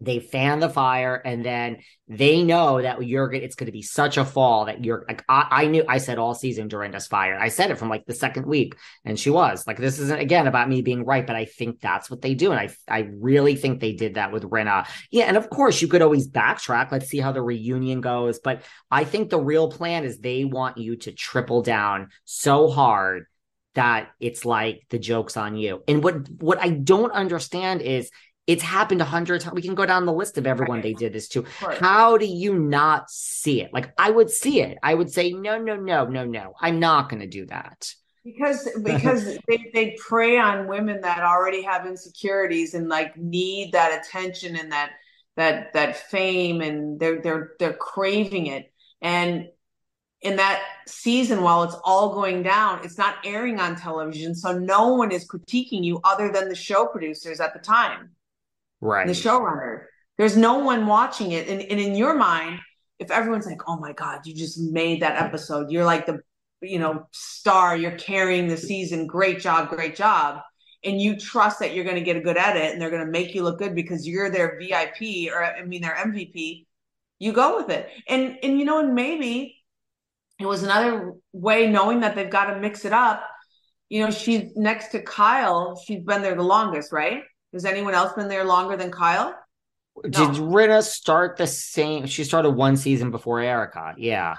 [SPEAKER 1] they fan the fire and then they know that you're going it's going to be such a fall that you're like I, I, knew I said all season Dorinda's fire. I said it from like the second week and she was like this isn't again about me being right, but I think that's what they do and I I really think they did that with Rinna. Yeah, and of course you could always backtrack. Let's see how the reunion goes, but I think the real plan is they want you to triple down so hard that it's like the joke's on you. And what what I don't understand is it's happened a hundred times. We can go down the list of everyone right. they did this to. How do you not see it? Like I would see it. I would say, no, no, no, no, no. I'm not going to do that.
[SPEAKER 2] Because because they, they prey on women that already have insecurities and like need that attention and that that that fame and they're they're they're craving it. And in that season while it's all going down it's not airing on television so no one is critiquing you other than the show producers at the time
[SPEAKER 1] right.
[SPEAKER 2] the showrunner. There's no one watching it. And, and in your mind if everyone's like oh my god you just made that episode. You're like the you know star. You're carrying the season. Great job great job. And you trust that you're going to get a good edit and they're going to make you look good because you're their vip or i mean their mvp you go with it. And and you know and maybe it was another way knowing that they've got to mix it up. You know she's next to kyle she's been there the longest right has anyone else been there longer than Kyle?
[SPEAKER 1] Did no. Rinna start the same? She started one season before Erika. Yeah.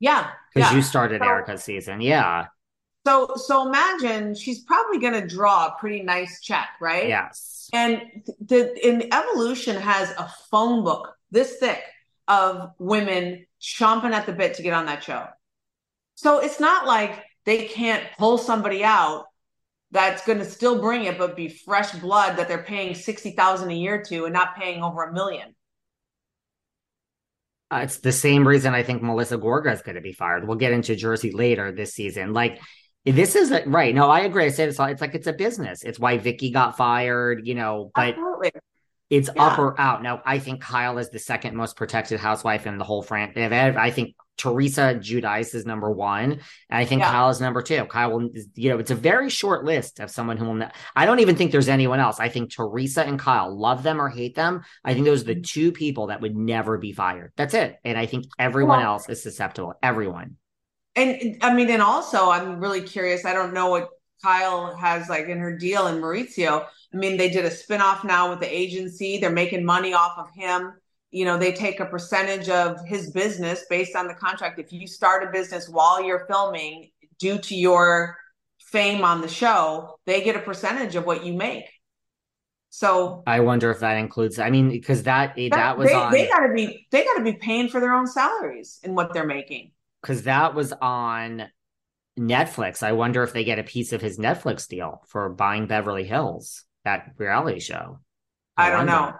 [SPEAKER 2] Yeah.
[SPEAKER 1] Because
[SPEAKER 2] yeah.
[SPEAKER 1] you started so, Erika's season. Yeah.
[SPEAKER 2] So so imagine she's probably going to draw a pretty nice check, right?
[SPEAKER 1] Yes.
[SPEAKER 2] And the in evolution has a phone book this thick of women chomping at the bit to get on that show. So it's not like they can't pull somebody out that's going to still bring it, but be fresh blood that they're paying sixty thousand a year to, and not paying over a million.
[SPEAKER 1] Uh, it's the same reason I think Melissa Gorga is going to be fired. We'll get into Jersey later this season. Like this is a, right. No, I agree. I said it's, it's like it's a business. It's why Vicki got fired, you know, but Absolutely. it's yeah. up or out. Now, I think Kyle is the second most protected housewife in the whole franchise. I think Teresa Giudice is number one, and I think
[SPEAKER 2] Yeah.
[SPEAKER 1] Kyle is number two. Kyle will, you know, it's a very short list of someone who will. I don't even think there's anyone else. I think Teresa and Kyle, love them or hate them. I think those are the mm-hmm. two people that would never be fired. That's it. And I think everyone
[SPEAKER 2] Well-
[SPEAKER 1] else is susceptible. Everyone.
[SPEAKER 2] And I mean, and also, I'm really curious. I don't know what Kyle has like in her deal and Mauricio. I mean, they did a spinoff now with the agency. They're making money off of him. You know, they take a percentage of his business based on the contract. If you start a business while you're filming, due to your fame on the show, they get a percentage of what you make. So
[SPEAKER 1] I wonder if that includes. I mean, because eh, that that, was
[SPEAKER 2] they,
[SPEAKER 1] on.
[SPEAKER 2] they gotta be they gotta be paying for their own salaries and what they're making.
[SPEAKER 1] because that was on Netflix. I wonder if they get a piece of his Netflix deal for buying Beverly Hills, that reality show.
[SPEAKER 2] I don't
[SPEAKER 1] wonder.
[SPEAKER 2] know.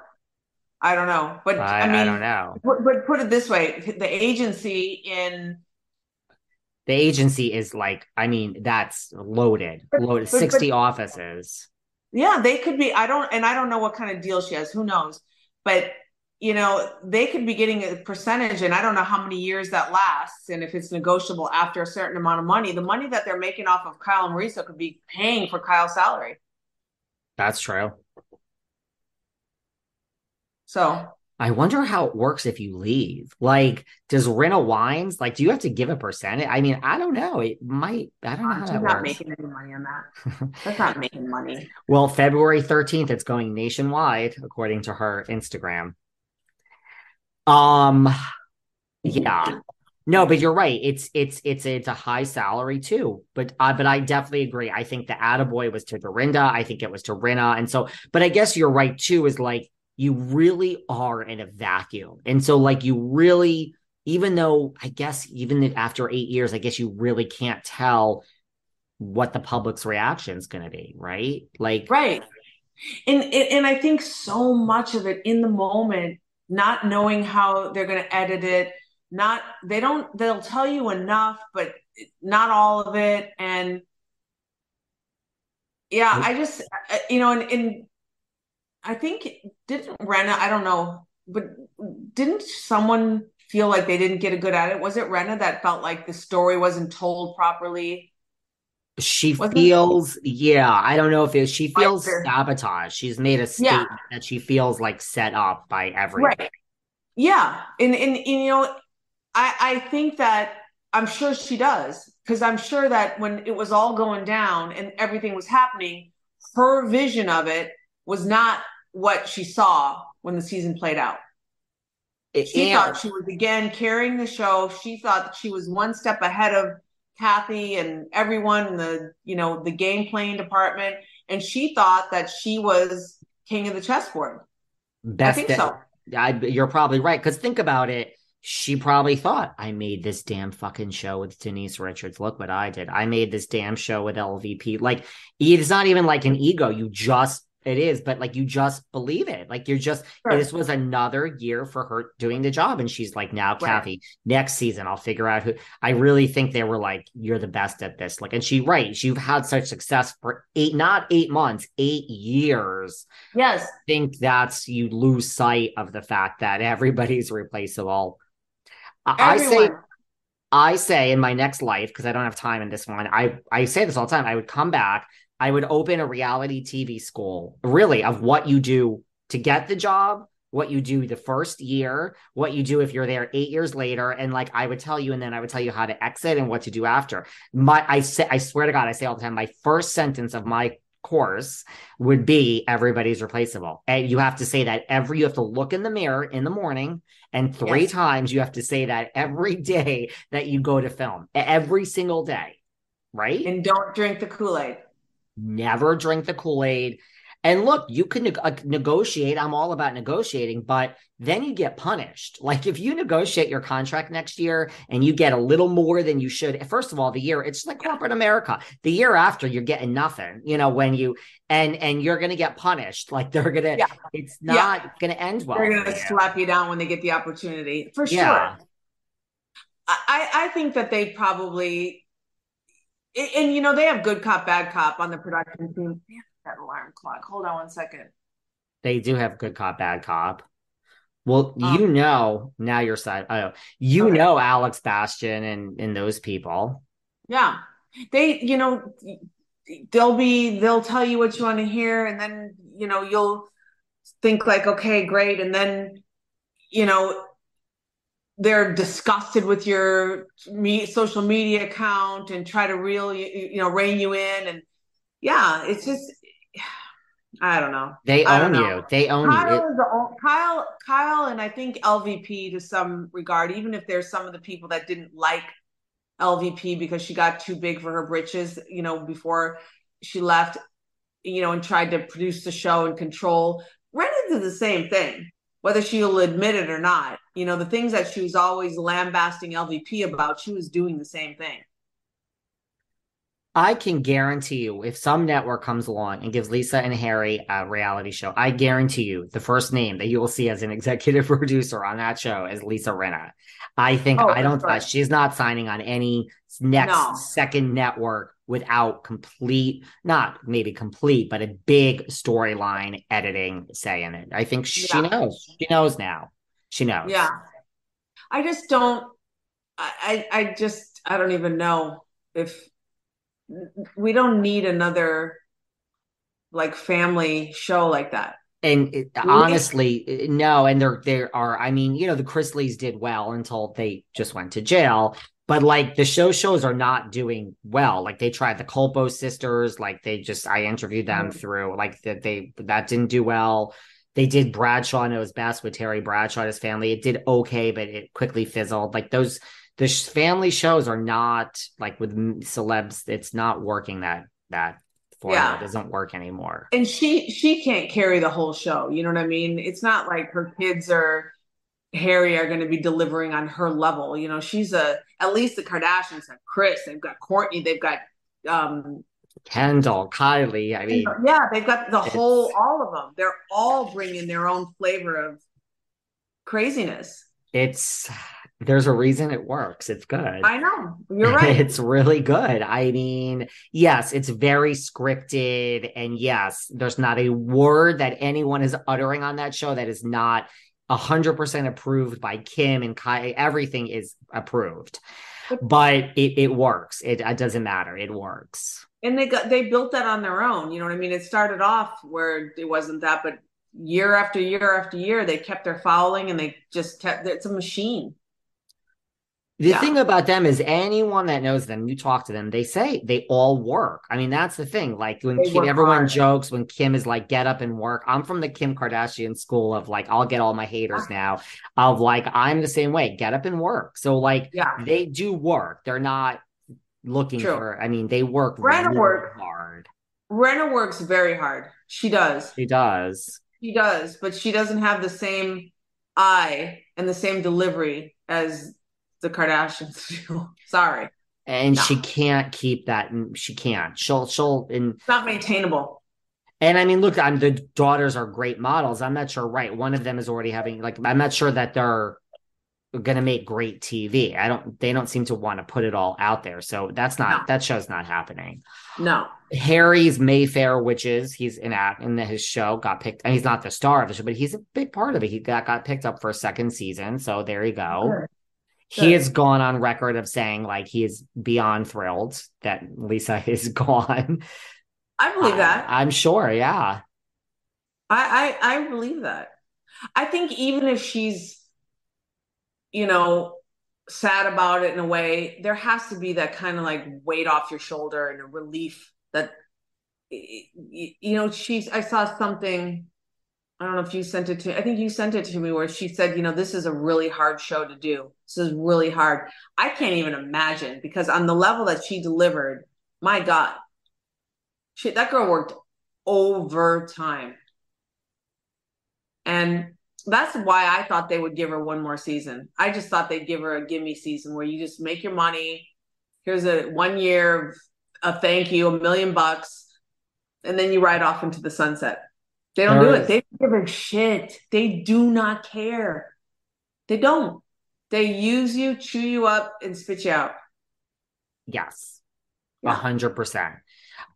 [SPEAKER 2] I don't know. But
[SPEAKER 1] I,
[SPEAKER 2] I, mean
[SPEAKER 1] I don't know.
[SPEAKER 2] But, but put it this way, the agency in
[SPEAKER 1] The agency is like, I mean, that's loaded,
[SPEAKER 2] But-
[SPEAKER 1] loaded,
[SPEAKER 2] but-
[SPEAKER 1] 60 offices.
[SPEAKER 2] yeah, they could be I don't and I don't know what kind of deal she has, who knows. But you know, they could be getting a percentage and I don't know how many years that lasts and if it's negotiable after a certain amount of money. The money that they're making off of Kyle and Mauricio could be paying for Kyle's salary.
[SPEAKER 1] That's true.
[SPEAKER 2] So
[SPEAKER 1] I wonder how it works if you leave. Like, does Rinna Wines, like, do you have to give a percentage? I mean, I don't know. It might, I don't know how
[SPEAKER 2] she's
[SPEAKER 1] that
[SPEAKER 2] not
[SPEAKER 1] works.
[SPEAKER 2] making any money on that. That's not making money.
[SPEAKER 1] Well, February 13th, it's going nationwide, according to her Instagram. Um, yeah. No, but you're right. It's it's it's it's a high salary too. But uh, but I definitely agree. I think the attaboy was to Dorinda. I think it was to Rinna. And so, but I guess you're right too, is like you really are in a vacuum. And so like you really, even though I guess even if after eight years, I guess you really can't tell what the public's reaction is going to be, right? Like,
[SPEAKER 2] Right. And, and and I think so much of it in the moment, not knowing how they're going to edit it, not they don't they'll tell you enough, but not all of it. And yeah, I just uh, you know, and, and I think didn't Rinna, I don't know, but didn't someone feel like they didn't get a good at it? Was it Rinna that felt like the story wasn't told properly?
[SPEAKER 1] she
[SPEAKER 2] Wasn't-
[SPEAKER 1] feels yeah i don't know if it she feels
[SPEAKER 2] Like
[SPEAKER 1] sabotage she's made a statement that she feels like set up by everyone
[SPEAKER 2] Right. Yeah. And, and, and, you know, I, I think that I'm sure she does because I'm sure that when it was all going down and everything was happening, her vision of it was not what she saw when the season played out. She
[SPEAKER 1] And-
[SPEAKER 2] thought she was again carrying the show. She thought that she was one step ahead of Kathy and everyone in the, you know, the game playing department. And she thought that she was king of the chessboard.
[SPEAKER 1] best
[SPEAKER 2] think
[SPEAKER 1] that-
[SPEAKER 2] so.
[SPEAKER 1] I, you're probably right because think about it she probably thought i made this damn fucking show with denise richards look what i did i made this damn show with lvp like it's not even like an ego you just it is but like you just believe it like you're just
[SPEAKER 2] Right.
[SPEAKER 1] this was another year for her doing the job and she's like now
[SPEAKER 2] Right.
[SPEAKER 1] kathy next season i'll figure out who i really think they were like you're the best at this like and she right you've had such success for eight not eight months eight years
[SPEAKER 2] Yes.
[SPEAKER 1] think that's you lose sight of the fact that everybody's replaceable. I I say
[SPEAKER 2] Everyone.
[SPEAKER 1] I say in my next life because I don't have time in this one. I I say this all the time. I would come back. I would open a reality TV school, really, of what you do to get the job, what you do the first year, what you do if you're there eight years later, and like I would tell you, and then I would tell you how to exit and what to do after. My I say I swear to God, I say all the time. My first sentence of my course would be everybody's replaceable. And you have to say that every you have to look in the mirror in the morning and three
[SPEAKER 2] Yes.
[SPEAKER 1] times you have to say that every day that you go to film. Every single day. Right?
[SPEAKER 2] And don't drink the Kool-Aid.
[SPEAKER 1] Never drink the Kool-Aid. And look, you can neg- negotiate. I'm all about negotiating, but then you get punished. Like if you negotiate your contract next year and you get a little more than you should, first of all, the year it's like corporate America. The year after, you're getting nothing. You know when you and and you're gonna get punished. Like they're gonna.
[SPEAKER 2] Yeah.
[SPEAKER 1] It's
[SPEAKER 2] Yeah.
[SPEAKER 1] not gonna end well.
[SPEAKER 2] They're going to slap you down when they get the opportunity. For
[SPEAKER 1] Yeah.
[SPEAKER 2] sure. I, I I think that they probably, and, and, you know, they have good cop, bad cop on the production team. That alarm clock. Hold on one second.
[SPEAKER 1] They do have good cop, bad cop. Well,
[SPEAKER 2] Um,
[SPEAKER 1] you know now your side. Oh, you
[SPEAKER 2] Okay.
[SPEAKER 1] know Alex Baskin and and those people.
[SPEAKER 2] Yeah. They, you know, they'll be, they'll tell you what you want to hear, and then, you know, you'll think like, okay, great. And then, you know, they're disgusted with your me social media account and try to reel you, you know, rein you in. And yeah, it's just, I don't know.
[SPEAKER 1] They
[SPEAKER 2] I
[SPEAKER 1] own
[SPEAKER 2] know.
[SPEAKER 1] you. They own you.
[SPEAKER 2] Kyle the o- Kyle, Kyle, and I think LVP to some regard, even if there's some of the people that didn't like LVP because she got too big for her britches, you know, before she left, you know, and tried to produce the show and control. Ren did the same thing, whether she'll admit it or not. You know, the things that she was always lambasting LVP about, she was doing the same thing.
[SPEAKER 1] I can guarantee you, if some network comes along and gives Lisa and Harry a reality show, I guarantee you the first name that you will see as an executive producer on that show is Lisa Rinna. I think
[SPEAKER 2] Oh,
[SPEAKER 1] I don't.
[SPEAKER 2] right.
[SPEAKER 1] She's not signing on any next
[SPEAKER 2] No.
[SPEAKER 1] second network without complete, not maybe complete, but a big storyline editing say in it. I think she
[SPEAKER 2] Yeah.
[SPEAKER 1] knows. She knows now. She knows.
[SPEAKER 2] Yeah. I just don't I I just I don't even know if we don't need another like family show like that.
[SPEAKER 1] And it, honestly, no. And there, there are. I mean, you know, the Chrisleys did well until they just went to jail. But like the show shows are not doing well. Like they tried the Culpo sisters. Like they just, I interviewed them
[SPEAKER 2] Mhm.
[SPEAKER 1] through. Like that they that didn't do well. They did Bradshaw and it was best with Terry Bradshaw and his family. It did okay, but it quickly fizzled. Like those, the sh- family shows are not like with celebs. It's not working. That that formula
[SPEAKER 2] Yeah.
[SPEAKER 1] doesn't work anymore.
[SPEAKER 2] And she she can't carry the whole show. You know what I mean? It's not like her kids or Harry are going to be delivering on her level. You know, she's a at least the Kardashians have Kris, they've got Kourtney, they've got um
[SPEAKER 1] Kendall, Kylie. I mean,
[SPEAKER 2] yeah, they've got the whole all of them. They're all bringing their own flavor of craziness.
[SPEAKER 1] it's there's a reason it works. It's good.
[SPEAKER 2] I know. You're right.
[SPEAKER 1] It's really good. I mean, yes, it's very scripted. And yes, there's not a word that anyone is uttering on that show that is not 100% approved by Kim and Kai. Everything is approved. But it, it works. It, it doesn't matter. It works.
[SPEAKER 2] and they got they built that on their own. You know what I mean? It started off where it wasn't that, but year after year after year, they kept their fouling and they just kept it's a machine.
[SPEAKER 1] The
[SPEAKER 2] Yeah.
[SPEAKER 1] thing about them is anyone that knows them, you talk to them, they say they all work. I mean, that's the thing. Like when Kim, everyone
[SPEAKER 2] hard.
[SPEAKER 1] jokes when Kim is like, get up and work. I'm from the Kim Kardashian school of like, I'll get all my haters ah. now of like, I'm the same way, get up and work. So like
[SPEAKER 2] Yeah.
[SPEAKER 1] they do work. They're not looking
[SPEAKER 2] True.
[SPEAKER 1] for, I mean, they work
[SPEAKER 2] Brenna
[SPEAKER 1] really
[SPEAKER 2] work.
[SPEAKER 1] hard.
[SPEAKER 2] Rinna works very hard. She does.
[SPEAKER 1] She does.
[SPEAKER 2] She does, but she doesn't have the same eye and the same delivery as the Kardashians do. Sorry.
[SPEAKER 1] And
[SPEAKER 2] No.
[SPEAKER 1] she can't keep that. and She can't. She'll, she'll, and
[SPEAKER 2] It's not maintainable.
[SPEAKER 1] And I mean, look, I'm the daughters are great models. I'm not sure, right? One of them is already having like I'm not sure that they're gonna make great TV. I don't they don't seem to want to put it all out there. So that's not
[SPEAKER 2] No.
[SPEAKER 1] that show's not happening.
[SPEAKER 2] No.
[SPEAKER 1] Harry's Mayfair Witches, he's in at in his show, got picked, and he's not the star of the show, but he's a big part of it. He got, got picked up for a second season. So there you go.
[SPEAKER 2] Good.
[SPEAKER 1] He has gone on record of saying like he is beyond thrilled that Lisa is gone.
[SPEAKER 2] I believe that.
[SPEAKER 1] I, I'm sure, yeah.
[SPEAKER 2] I, I I believe that. I think even if she's, you know, sad about it in a way, there has to be that kind of like weight off your shoulder and a relief that, you know, she's. I saw something. I don't know if you sent it to. I think you sent it to me where she said, you know, this is a really hard show to do. This is really hard. I can't even imagine because on the level that she delivered, my God, she that girl worked overtime. And that's why I thought they would give her one more season. I just thought they'd give her a gimme season where you just make your money. Here's a one year of a thank you, a million bucks, and then you ride off into the sunset. They don't
[SPEAKER 1] There
[SPEAKER 2] do
[SPEAKER 1] is-
[SPEAKER 2] it. They don't give a shit. They do not care. They don't. They use you, chew you up, and spit you out.
[SPEAKER 1] Yes. A hundred percent.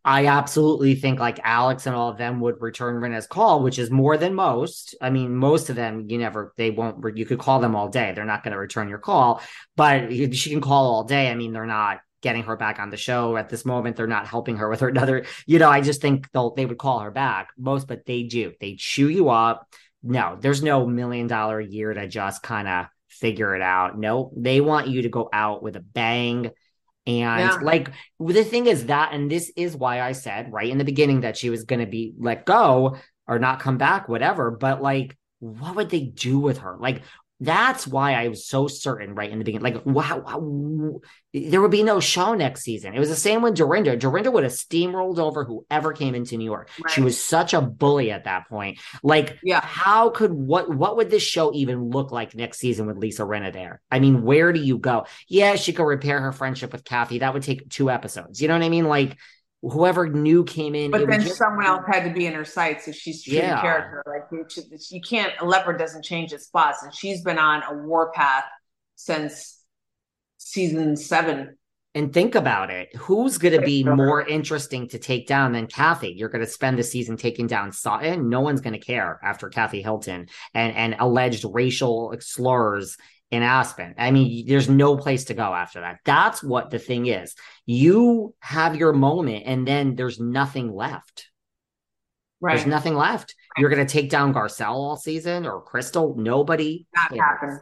[SPEAKER 1] I absolutely think like Alex and all of them would return Rinna's call, which is more than most. I mean, most of them, you never, they won't, you could call them all day. They're not going to return your call, but she can call all day. I mean, they're not getting her back on the show at this moment. They're not helping her with her another, you know, I just think they'll, they would call her back most, but they do. They chew you up. No, there's no million dollar year to just kind of figure it out. No, they want you to go out with a bang and yeah. like the thing is that, and this is why I said right in the beginning that she was going to be let go or not come back, whatever. But like, what would they do with her? Like, that's why I was so certain right in the beginning. Like, wow, wow, there would be no show next season. It was the same with Dorinda. Dorinda would have steamrolled over whoever came into New York. Right. She was such a bully at that point. Like, yeah, how could what what would this show even look like next season with Lisa Rinna there? I mean, where do you go? Yeah, she could repair her friendship with Kathy. That would take two episodes. You know what I mean? Like, whoever new came in.
[SPEAKER 2] But then just, someone else had to be in her sights if she's true yeah. character. Like you can't, a leopard doesn't change its spots, and she's been on a warpath since season seven.
[SPEAKER 1] And think about it. Who's going to be more interesting to take down than Kathy? You're going to spend the season taking down Sutton. No one's going to care after Kathy Hilton and, and alleged racial slurs in Aspen. I mean, there's no place to go after that. That's what the thing is. You have your moment and then there's nothing left. Right. There's nothing left. You're going to take down Garcelle all season or Crystal. Nobody.
[SPEAKER 2] Not happen.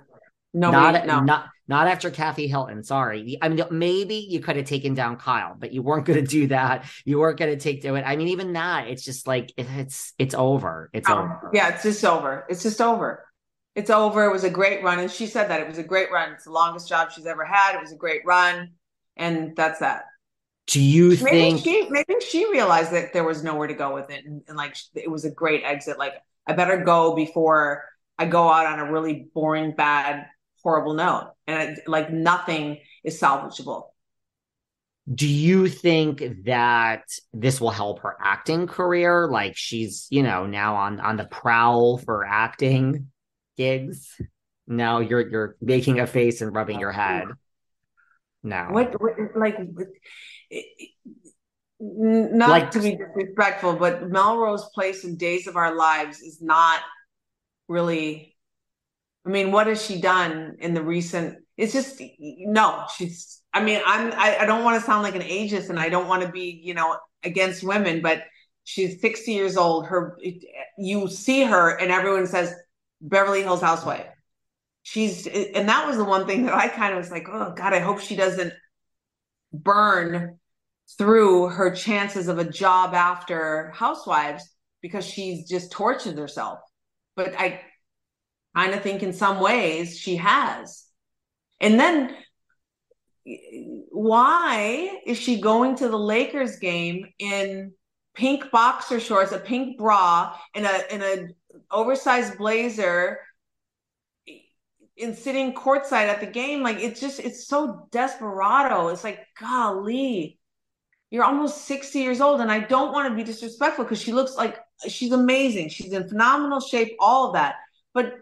[SPEAKER 1] Nobody, not, no. not not after Kathy Hilton. Sorry. I mean, maybe you could have taken down Kyle, but you weren't going to do that. You weren't going to take to it. I mean, even that, it's just like it's it's over. It's oh, over.
[SPEAKER 2] Yeah, it's just over. It's just over it's over. It was a great run. And she said that it was a great run. It's the longest job she's ever had. It was a great run. And that's that.
[SPEAKER 1] Do you maybe think
[SPEAKER 2] she maybe she realized that there was nowhere to go with it and, and like it was a great exit. Like I better go before I go out on a really boring, bad, horrible note. And it, like nothing is salvageable.
[SPEAKER 1] Do you think that this will help her acting career? Like she's, you know, now on on the prowl for acting gigs. No, you're you're making a face and rubbing your head. No.
[SPEAKER 2] What, what like not like, to be disrespectful, but Melrose Place in Days of Our Lives is not really I mean, what has she done in the recent it's just no, she's I mean, I'm I, I don't want to sound like an ageist and I don't want to be, you know, against women, but she's 60 years old. Her you see her and everyone says Beverly Hills housewife. She's and that was the one thing that I kind of was like, oh God, I hope she doesn't burn through her chances of a job after housewives because she's just tortured herself. But I kind of think in some ways she has. And then why is she going to the Lakers game in pink boxer shorts, a pink bra, and a in a oversized blazer in sitting courtside at the game. Like it's just it's so desperado. It's like golly, you're almost 60 years old, and I don't want to be disrespectful because she looks like she's amazing. She's in phenomenal shape, all of that. But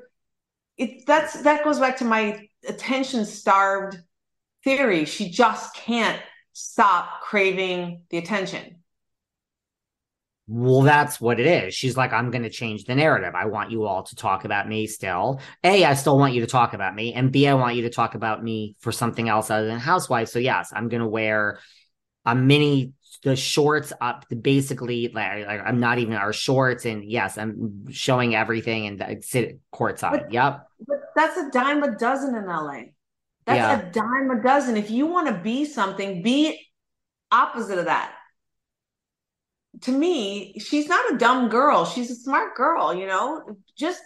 [SPEAKER 2] it that's that goes back to my attention starved theory. She just can't stop craving the attention
[SPEAKER 1] well, that's what it is. She's like, I'm going to change the narrative. I want you all to talk about me still. A, I still want you to talk about me. And B, I want you to talk about me for something else other than housewife. So, yes, I'm going to wear a mini, the shorts up to basically, like, like, I'm not even our shorts. And yes, I'm showing everything and sit courtside. But, yep.
[SPEAKER 2] But that's a dime a dozen in LA. That's yeah. a dime a dozen. If you want to be something, be opposite of that to me, she's not a dumb girl. She's a smart girl, you know, just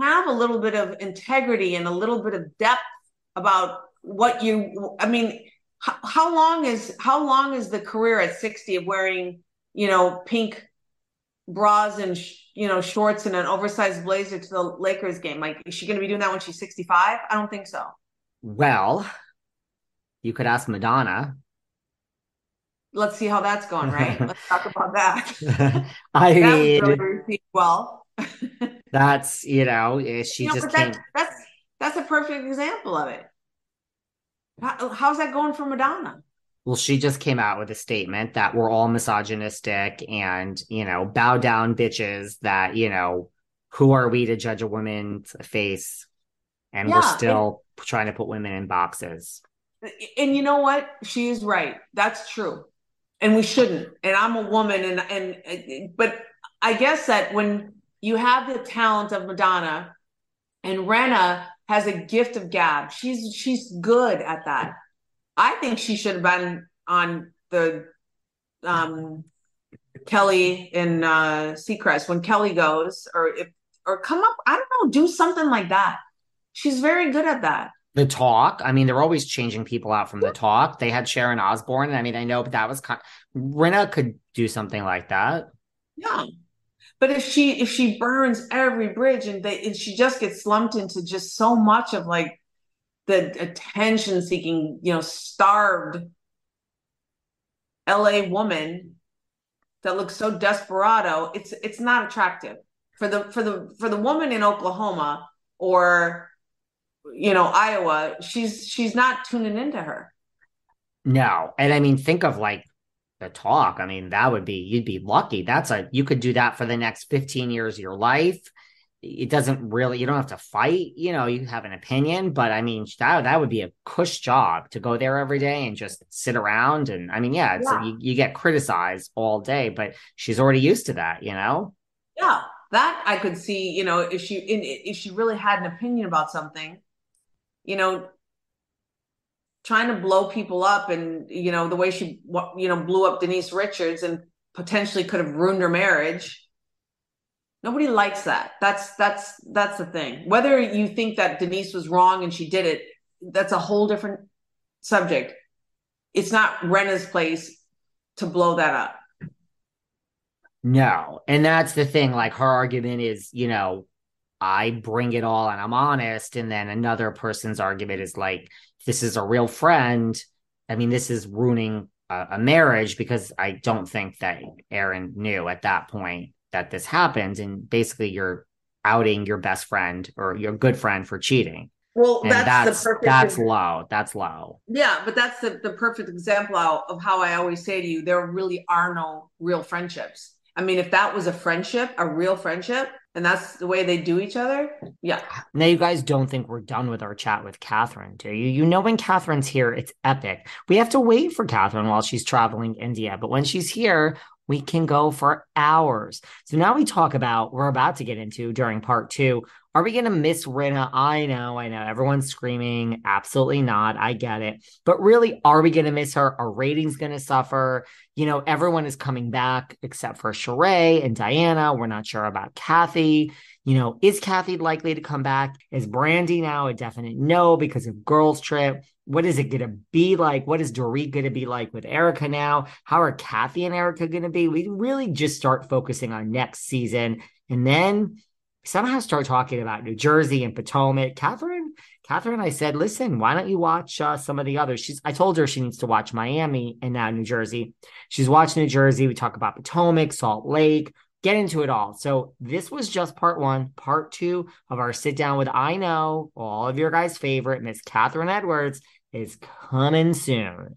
[SPEAKER 2] have a little bit of integrity and a little bit of depth about what you, I mean, how, long is, how long is the career at 60 of wearing, you know, pink bras and, you know, shorts and an oversized blazer to the Lakers game? Like, is she going to be doing that when she's 65? I don't think so.
[SPEAKER 1] Well, you could ask Madonna
[SPEAKER 2] let's see how that's going, right? let's talk about that.
[SPEAKER 1] I that mean,
[SPEAKER 2] really well.
[SPEAKER 1] that's you know, eh, she you know, just
[SPEAKER 2] that, that's that's a perfect example of it. How, how's that going for Madonna?
[SPEAKER 1] Well, she just came out with a statement that we're all misogynistic and, you know, bow down bitches that, you know, who are we to judge a woman's face? And yeah, we're still and, trying to put women in boxes.
[SPEAKER 2] And you know what? She is right. That's true. And we shouldn't. And I'm a woman and and but I guess that when you have the talent of Madonna and Rinna has a gift of gab. She's she's good at that. I think she should have been on the um, Kelly in uh, Seacrest when Kelly goes, or if or come up. I don't know, do something like that. She's very good at that.
[SPEAKER 1] The talk. I mean, they're always changing people out from the talk. They had Sharon Osbourne. I mean, I know, but that was kind. Of, Rinna could do something like that.
[SPEAKER 2] Yeah, but if she if she burns every bridge and they and she just gets slumped into just so much of like the attention seeking, you know, starved LA woman that looks so desperado, it's it's not attractive. For the for the for the woman in Oklahoma or you know, Iowa, she's she's not tuning into her.
[SPEAKER 1] No. And I mean, think of like the talk. I mean, that would be you'd be lucky. That's a you could do that for the next 15 years of your life. It doesn't really you don't have to fight, you know, you have an opinion, but I mean that that would be a cush job to go there every day and just sit around and I mean, yeah, yeah. you, you get criticized all day, but she's already used to that, you know?
[SPEAKER 2] Yeah. That I could see, you know, if she in, if she really had an opinion about something, you know, trying to blow people up and you know the way she you know blew up denise richards and potentially could have ruined her marriage. Nobody likes that. That's that's that's the thing. Whether you think that denise was wrong and she did it that's a whole different subject. It's not rinna's place to blow that up.
[SPEAKER 1] No. And that's the thing like her argument is you know I bring it all and I'm honest. And then another person's argument is like, this is a real friend. I mean, this is ruining a, a marriage because I don't think that Aaron knew at that point that this happened. And basically, you're outing your best friend or your good friend for cheating.
[SPEAKER 2] Well, that's, that's, the perfect.
[SPEAKER 1] That's low. That's low.
[SPEAKER 2] Yeah, but that's the, the perfect example of how I always say to you, there really are no real friendships. I mean, if that was a friendship, a real friendship, and that's the way they do each other. Yeah.
[SPEAKER 1] Now, you guys don't think we're done with our chat with Kathryn, do you? You know, when Kathryn's here, it's epic. We have to wait for Kathryn while she's traveling India, but when she's here, we can go for hours. So now we talk about, we're about to get into during part two. Are we going to miss Rinna? I know, I know. Everyone's screaming. Absolutely not. I get it. But really, are we going to miss her? Our ratings going to suffer? you know, everyone is coming back except for Sheree and Diana. We're not sure about Kathy. You know, is Kathy likely to come back? Is Brandi now a definite no because of Girls Trip? What is it going to be like? What is Dorit going to be like with Erika now? How are Kathy and Erika going to be? We really just start focusing on next season and then somehow start talking about New Jersey and Potomac. Kathryn Kathryn, I said, listen, why don't you watch uh, some of the others? She's, I told her she needs to watch Miami and now New Jersey. She's watched New Jersey. We talk about Potomac, Salt Lake, get into it all. So this was just part one. Part two of our sit down with I know all of your guys' favorite Miss Kathryn Edwards is coming soon.